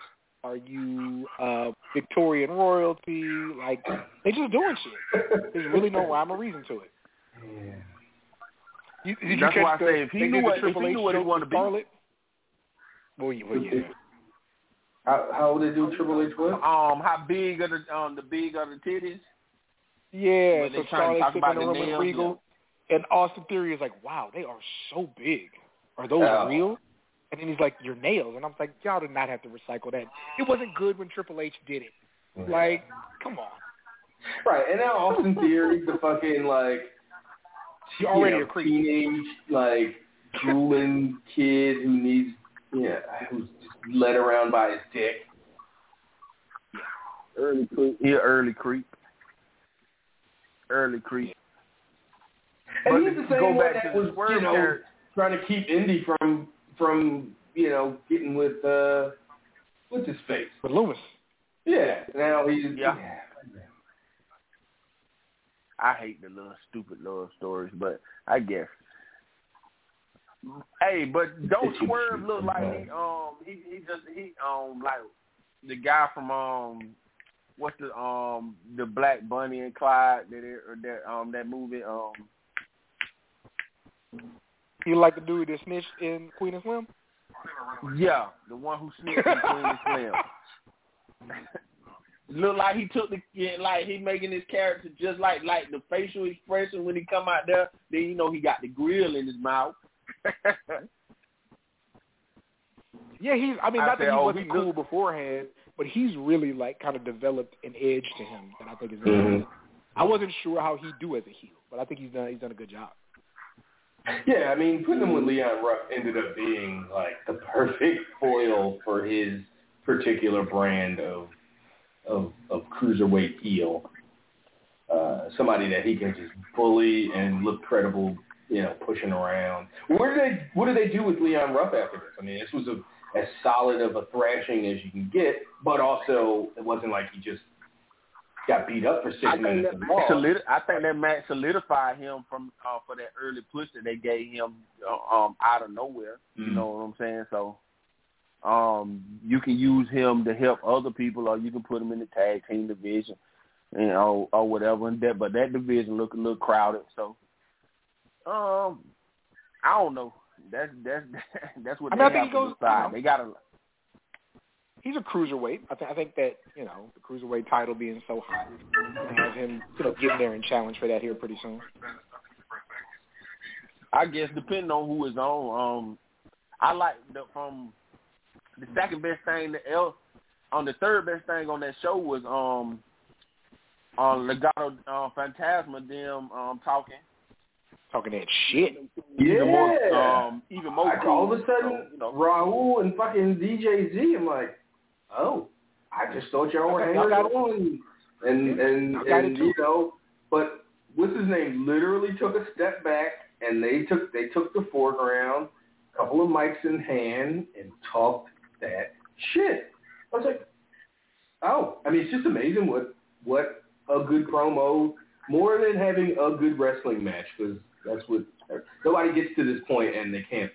Are you uh Victorian royalty? Like they just doing shit. There's really no rhyme or reason to it. Yeah. You, did That's you why I catch the, say if he knew what- if Triple he H knew what he joke wanted to be- Scarlett? Well, yeah, well, yeah. How, how would they do Triple H what? Um, how big are the um the big are the titties? Yeah, When they so trying to talk about in the the room with nails, Regal, and Austin Theory is like, "Wow, they are so big. Are those Yeah. real?" And then he's like, "Your nails," and I'm like, "Y'all did not have to recycle that. It wasn't good when Triple H did it. Like, come on, Right, and now Austin Theory's the fucking like You're already know, a creep. teenage like drooling kid who needs yeah who's led around by his dick. Early creep. Yeah, early creep. Early creep. And But he's the same go one back that was you know character- trying to keep Indi from from you know getting with uh what's his face. but Lumis, Yeah, now he's Yeah. I hate the little stupid love stories, but I guess. Hey, but don't It's Swerve look like he um he he just he um like the guy from um what's the um the Black Bonnie and Clyde that it, or that um that movie um you like the dude that snitched in Queen and Slim? yeah the one who snitched in Queen and Slim. [LAUGHS] Look like he took the yeah, like he making his character just like like the facial expression when he come out there. Then you know he got the grill in his mouth. [LAUGHS] Yeah, he's. I mean, I not that he oh, wasn't he cool look- beforehand, but he's really like kind of developed an edge to him that I think is. Very Mhm. I wasn't sure how he'd do as a heel, but I think he's done. He's done a good job. Yeah, I mean, putting him with Leon Ruff ended up being like the perfect [LAUGHS] foil for his particular brand of of of cruiserweight heel. Uh, somebody that he can just bully and look credible, you know, pushing around. Where did they what did they do with Leon Ruff after this? I mean, this was a as solid of a thrashing as you can get, but also it wasn't like he just got beat up for six I think minutes that and match lost. solidi- I think that match solidified him from uh, for that early push that they gave him uh, um, out of nowhere. You Mhm. know what I'm saying? So um, you can use him to help other people, or you can put him in the tag team division, and or, or whatever. And that, but that division look a little crowded. So um, I don't know. That's that's [LAUGHS] that's what I they I think have he goes- decide. you know. They gotta. He's a cruiserweight. I think. I think that you know the cruiserweight title being so hot, have him you know get in there and challenge for that here pretty soon. I guess depending on who is on. Um, I like the from the second best thing that else on the third best thing on that show was um on Legado uh, Fantasma them um talking Talking that shit. even more Yeah. um even more I, all of a sudden, So, you know, Raul and fucking DJ Z, I'm like, oh, I just thought y'all were Okay, hanging y'all got it. on, and and Y'all got it and you know, but what's his name? Literally took a step back, and they took they took the foreground, couple of mics in hand, and talked that shit. I was like, oh, I mean, it's just amazing what what a good promo, more than having a good wrestling match, because that's what nobody gets to this point and they can't.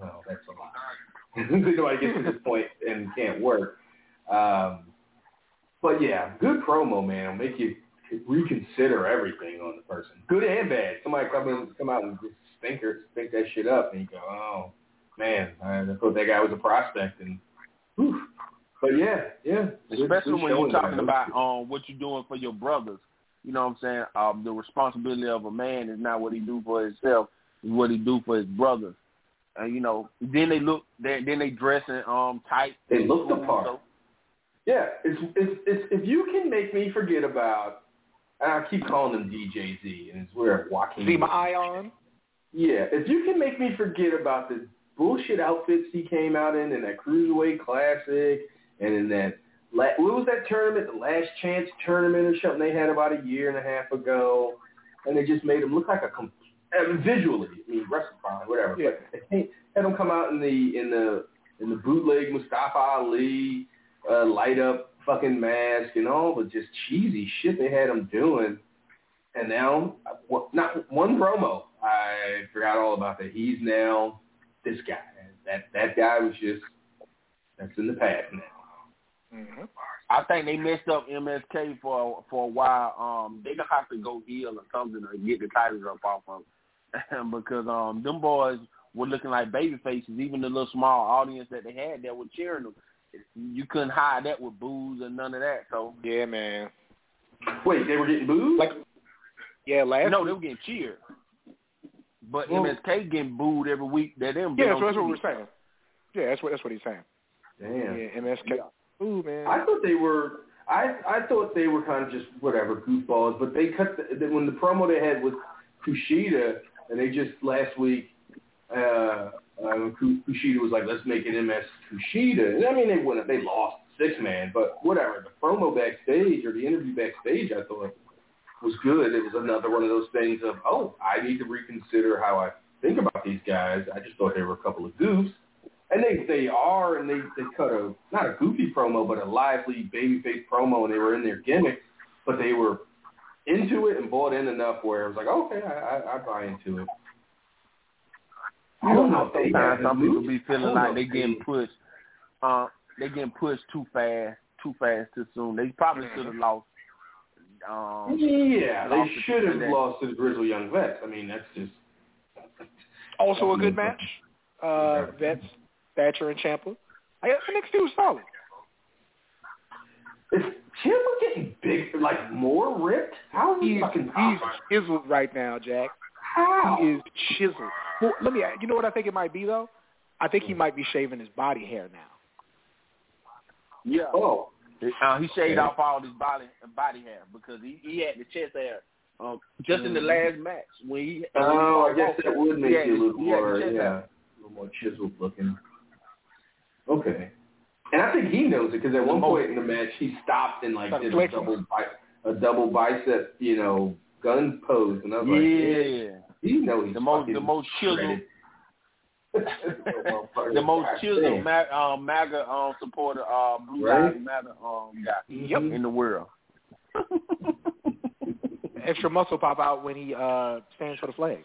No, that's a lie. [LAUGHS] nobody gets to this point and can't work. Um, but yeah, good promo, man. It'll make you reconsider everything on the person, good and bad. Somebody come in, come out and just stinker, stink that shit up, and you go, oh man, I thought that guy was a prospect, and whew. But yeah, yeah. especially good when you're talking about um what you're doing for your brothers. You know what I'm saying? Um the responsibility of a man is not what he do for himself, it's what he do for his brothers. And you know, then they look they then they dressing um tight. They look the part. so- Yeah, it's, it's it's if you can make me forget about, and I keep calling him DJ Z, and it's where Joaquin. Zima Ion. Yeah, if you can make me forget about the bullshit outfits he came out in in that cruiserweight classic, and in that what was that tournament, the Last Chance tournament or something they had about a year and a half ago, and they just made him look like a com- visually, I mean, wrestling fine, whatever. Yeah. But they had him come out in the in the in the bootleg Mustafa Ali uh, light up fucking mask and all the just cheesy shit they had him doing. And now, not one promo. I forgot all about that. He's now this guy. That that guy was just that's in the past now. Mm-hmm. I think they messed up MSK for for a while. Um, they gonna have to go heel or something to get the titles up off of 'em. [LAUGHS] because um, them boys were looking like baby faces. Even the little small audience that they had that were cheering them, you couldn't hide that with booze and none of that. So Yeah, man. Wait, they were getting booed? Like, yeah, last no, they were getting cheered. But Well- MSK getting booed every week. That them. yeah, been that's, what- that's what we're saying. Yeah, that's what that's what he's saying. Damn. Yeah, MSK. Ooh, man. I thought they were. I I thought they were kind of just whatever goofballs, but they cut the, when the promo they had with Kushida, and they just last week, uh, um, Kushida was like, "Let's make an MS Kushida," and I mean they it, they lost six man, but whatever. The promo backstage or the interview backstage, I thought was good. It was another one of those things of, oh, I need to reconsider how I think about these guys. I just thought they were a couple of goofs. And they they are, and they they cut a not a goofy promo, but a lively babyface promo, and they were in their gimmick, but they were into it and bought in enough where it was like, okay, I I, I buy into it. I don't know. they Sometimes have some people be feeling like they getting pushed. Uh, they getting pushed too fast, too fast, too soon. They probably should have lost. Um, Yeah, they lost it should have today. lost to the Grizzled Young Vets. I mean, that's just Also a good match. Uh, Vets, Thatcher, and Ciampa. I guess NXT was solid. is Ciampa getting big, like more ripped? How is he He's fucking he's chiseled right now, Jack. how? He is chiseled. Well, let me. You know what I think it might be though. I think he might be shaving his body hair now. Yeah. Oh, Uh, he shaved Okay. off all his body body hair because he, he had the chest hair. Um, just in the last match when he. when he oh, I guess that would make he had you a the- little he had the more, yeah, a little more chiseled looking. Okay. And I think he knows it because at one The point in the match he stopped and like did a double bi- a double bicep, you know, gun pose, and I was like, Yeah. he knows he's The most the most chiseled [LAUGHS] [LAUGHS] the most God chiseled damn. Um, MAGA um, supporter, uh, Blue Right? Lives Matter um, guy Yep. in the world. [LAUGHS] Extra muscle pop out when he uh stands for the flag.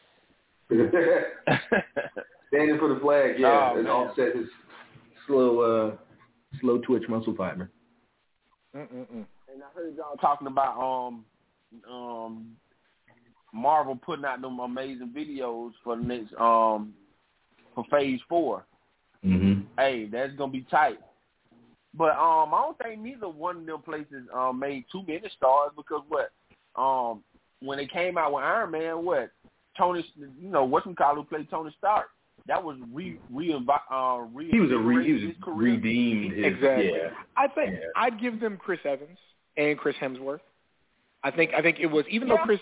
Standing for the flag, yeah, Oh, and man. offset his slow, uh, slow twitch muscle fiber. Mm-mm-mm. And I heard y'all talking about um um Marvel putting out them amazing videos for the next um for Phase Four. Mm-hmm. Hey, that's gonna be tight. But um, I don't think neither one of them places um made too many stars because what um when they came out with Iron Man, what Tony, you know, what's call who played Tony Stark? That was re re uh re He was a re, he was his career. redeemed. His, Exactly. Yeah. I think Yeah. I'd give them Chris Evans and Chris Hemsworth. I think I think it was even though Chris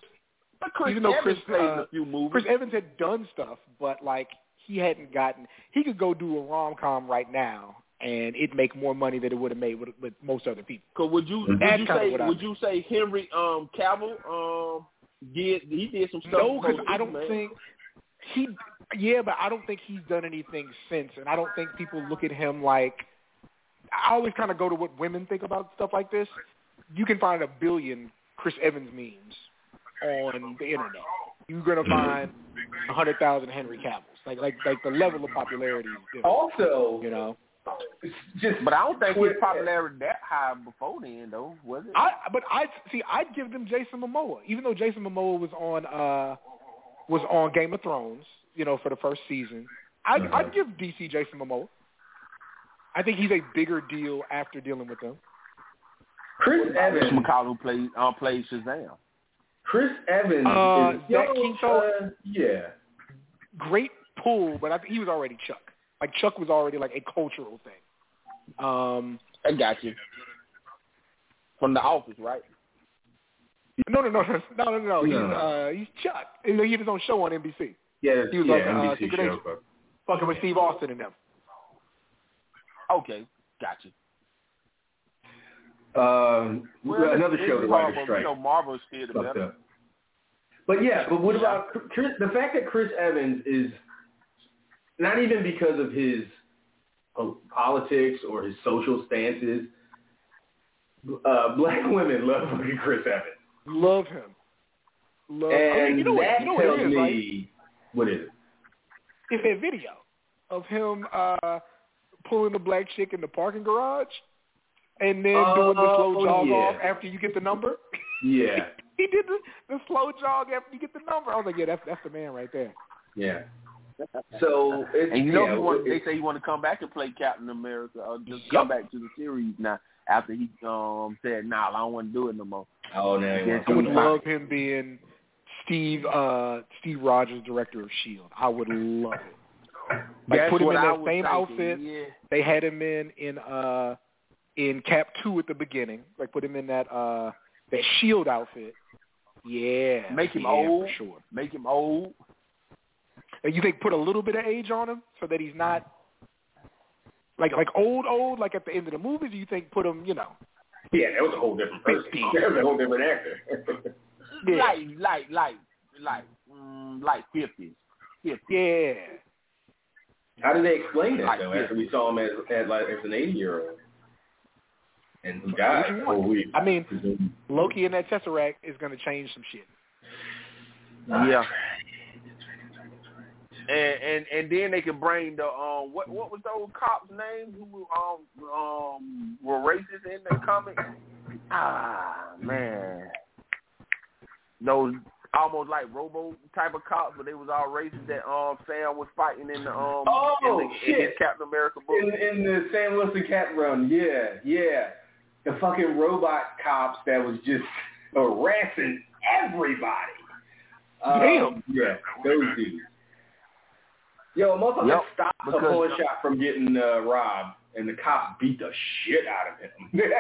But Chris even though Evans Chris, played in uh, a few movies. Chris Evans had done stuff, but like he hadn't gotten. He could go do a rom com right now, and it'd make more money than it would have made with, with most other people. Cause would you would That's you say what I would you say Henry um Cavill um did he did some stuff? No, because I don't Superman? think he. Yeah, but I don't think he's done anything since, and I don't think people look at him like. I always kind of go to what women think about stuff like this. You can find a billion Chris Evans memes on the internet. You're gonna find a hundred thousand Henry Cavills. Like like like the level of popularity is different. Also, You know, just But I don't think his popularity that high before then though, was it? I but I see. I'd give them Jason Momoa, even though Jason Momoa was on uh was on Game of Thrones. You know, for the first season, I'd, Uh-huh. I'd give DC Jason Momoa. I think he's a bigger deal after dealing with them. Chris Chris Evans. McCall who played um played Shazam. Chris Evans Uh, is Zach yo, uh, yeah. Great pull, but I he was already Chuck. Like Chuck was already like a cultural thing. Um, I got you. From the office, right? no, no, no, [LAUGHS] no, no, no, no. He's uh, he's Chuck. You know, he had his own show on NBC, Yeah, He was yeah, like, uh, NBC Secret show. Agent. fucking with Steve Austin and them. Okay, gotcha. you. Um, another show, The Writer's Strike. You know, Marvel is still the better. up. But yeah, but what about Chris, the fact that Chris Evans is not even because of his uh, politics or his social stances. Uh, black [LAUGHS] women love fucking Chris Evans, Love him. Love. and I mean, you know what? that You know what tells it is, me right? What is it? It's that video of him uh pulling the black chick in the parking garage, and then doing the slow Oh, jog yeah. off after you get the number. [LAUGHS] Yeah, he did the, the slow jog after you get the number. I was like, yeah, that's that's the man right there. yeah. [LAUGHS] So it's, And you know yeah, he want, they say he want to come back and play Captain America or just Yep. come back to the series now after he um said, Nah, I don't want to do it no more. oh no, I would love him being Steve uh Steve Rogers, director of Shield. I would love it. Like That's put him in I that same thinking, outfit Yeah. they had him in in uh in Cap Two at the beginning. Like put him in that uh that Shield outfit. Yeah, Make him yeah, old. for sure. Make him old. And you think put a little bit of age on him so that he's not like like old old like at the end of the movie. Do you think put him you know Yeah, that was a whole different person. [LAUGHS] That was a whole different actor. [LAUGHS] Yeah. Like like like like mm, like fifties. Fifties. yeah How did they explain that Like though? this. After we saw him as, as like as an eighty year old, and he died. you Or want. we I mean. Loki in that Tesseract is going to change some shit. Yeah. And and and then they can bring the um what what was those cops' names who um um were racist in the comic? Ah man, those almost like Robo type of cops, but they was all racist that um Sam was fighting in the um Oh, in, the, in shit. his Captain America book. in, in the Sam Wilson Cat Run, yeah, yeah, the fucking robot cops that was just [LAUGHS] harassing everybody. Um, Damn. yeah, those dudes. Yo, a motherfucker Yep, stopped a because- shot from getting uh, robbed, and the cops beat the shit out of him. [LAUGHS]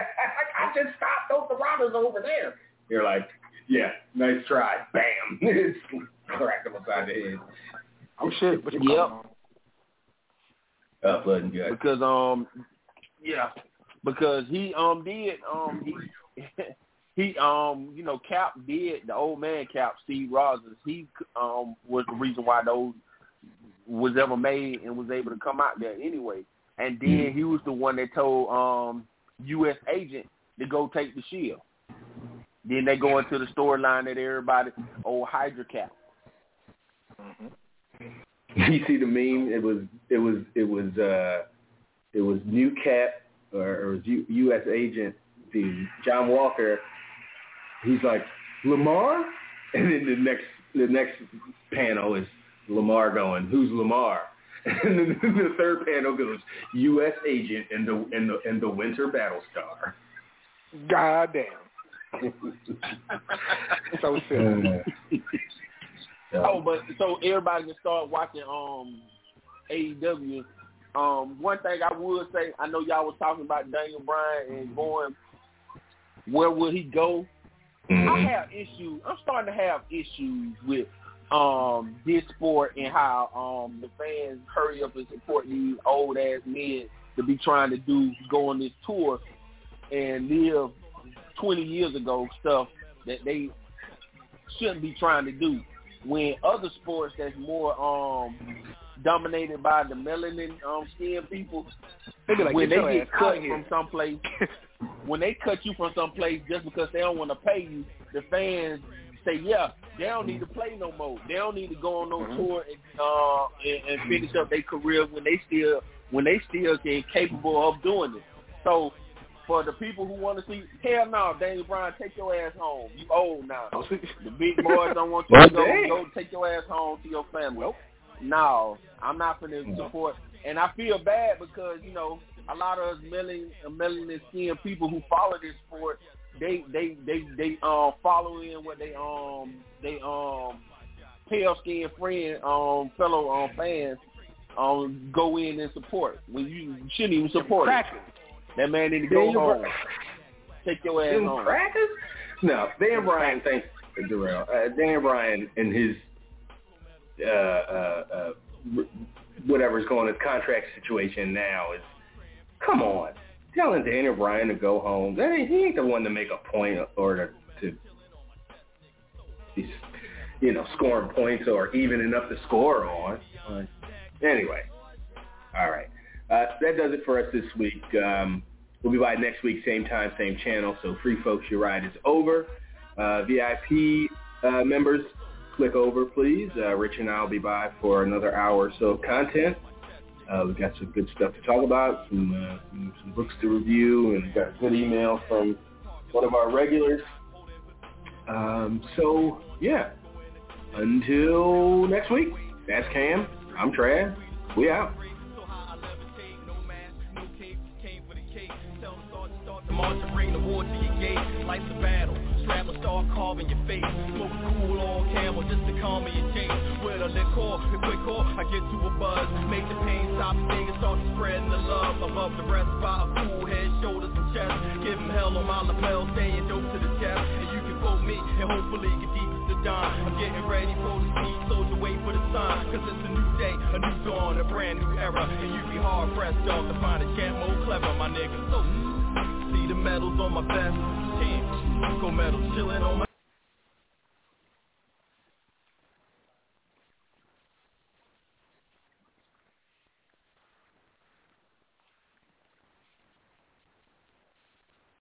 I just stopped those the robbers over there. You're like, yeah, nice try. Bam. [LAUGHS] Cracked him upside the head. Oh shit! What you Yep. Up, blood and guts. because um yeah because he um did um he [LAUGHS] he um you know Cap did the old man Cap Steve Rogers he um was the reason why those was ever made and was able to come out there anyway and then he was the one that told um U.S. agent to go take the shield. Then they go into the storyline that everybody oh Hydra Cap. you see the meme? It was it was it was uh it was New Cap or, or was U, U.S. agent the John Walker. He's like Lamar, and then the next the next panel is Lamar going, "Who's Lamar?" [LAUGHS] And then the third panel goes, "U.S. agent and the and the and the Winter Battlestar." God damn. So silly. Oh, but so everybody can start watching um AEW. Um, one thing I would say, I know y'all was talking about Daniel Bryan and going where would he go? I have issues. I'm starting to have issues with um this sport and how um the fans hurry up and support these old ass men to be trying to do go on this tour and live 20 years ago stuff that they shouldn't be trying to do when other sports that's more um dominated by the melanin um skin people like, when they get cut out here." from someplace [LAUGHS] when they cut you from someplace just because they don't want to pay you, the fans say, yeah, they don't need to play no more. They don't need to go on no Mm-hmm. tour and, uh, and, and finish up their career when they still when they still can capable of doing it. So for the people who want to see, hell no, Daniel Bryan, take your ass home. You old now. [LAUGHS] The big boys don't want you Well, to go, damn. go take your ass home to your family. No, I'm not going to support. And I feel bad because, you know, a lot of us melanin, melanin skin people who follow this sport, they they they they um follow in what they um they um pale skinned friend um fellow um fans um go in and support when you shouldn't even support it. That man need to go Daniel home. Take your ass Them home. crackers? No, Dan Bryan, thanks, Darrell. Uh, Dan Bryan and his uh, uh, uh, whatever's going on, his contract situation now is, come on, telling Daniel Bryan to go home. That ain't, he ain't the one to make a point or to, to be, you know, scoring points or evening up the score on. Anyway, all right. Uh, that does it for us this week. Um, we'll be by next week, same time, same channel. So free folks, your ride is over. Uh, VIP uh, members, click over, please. Uh, Rich and I will be by for another hour or so of content. Uh, we've got some good stuff to talk about, some, uh, some, books to review, and got a good email from one of our regulars. Um, so, yeah. Until next week, that's Cam. I'm Trav. We out. March and bring the war to your gate. Life's a battle, strap a star carving your face. Smoke a cool all camel just to calm me and change. With a liquor, a quick call, I get to a buzz. Make the pain stop, and start spreading the love. Above the rest by a cool head, shoulders and chest. Give 'em hell on my lapel, staying dope to the chest. And you can quote me and hopefully get deep the dawn. I'm getting ready for the speed, soldier wait for the sign. Cause it's a new day, a new dawn, a brand new era. And you be hard pressed, dog, to find a champ more clever, my nigga. So, see the medals on my vest. Team, go medals chilling on my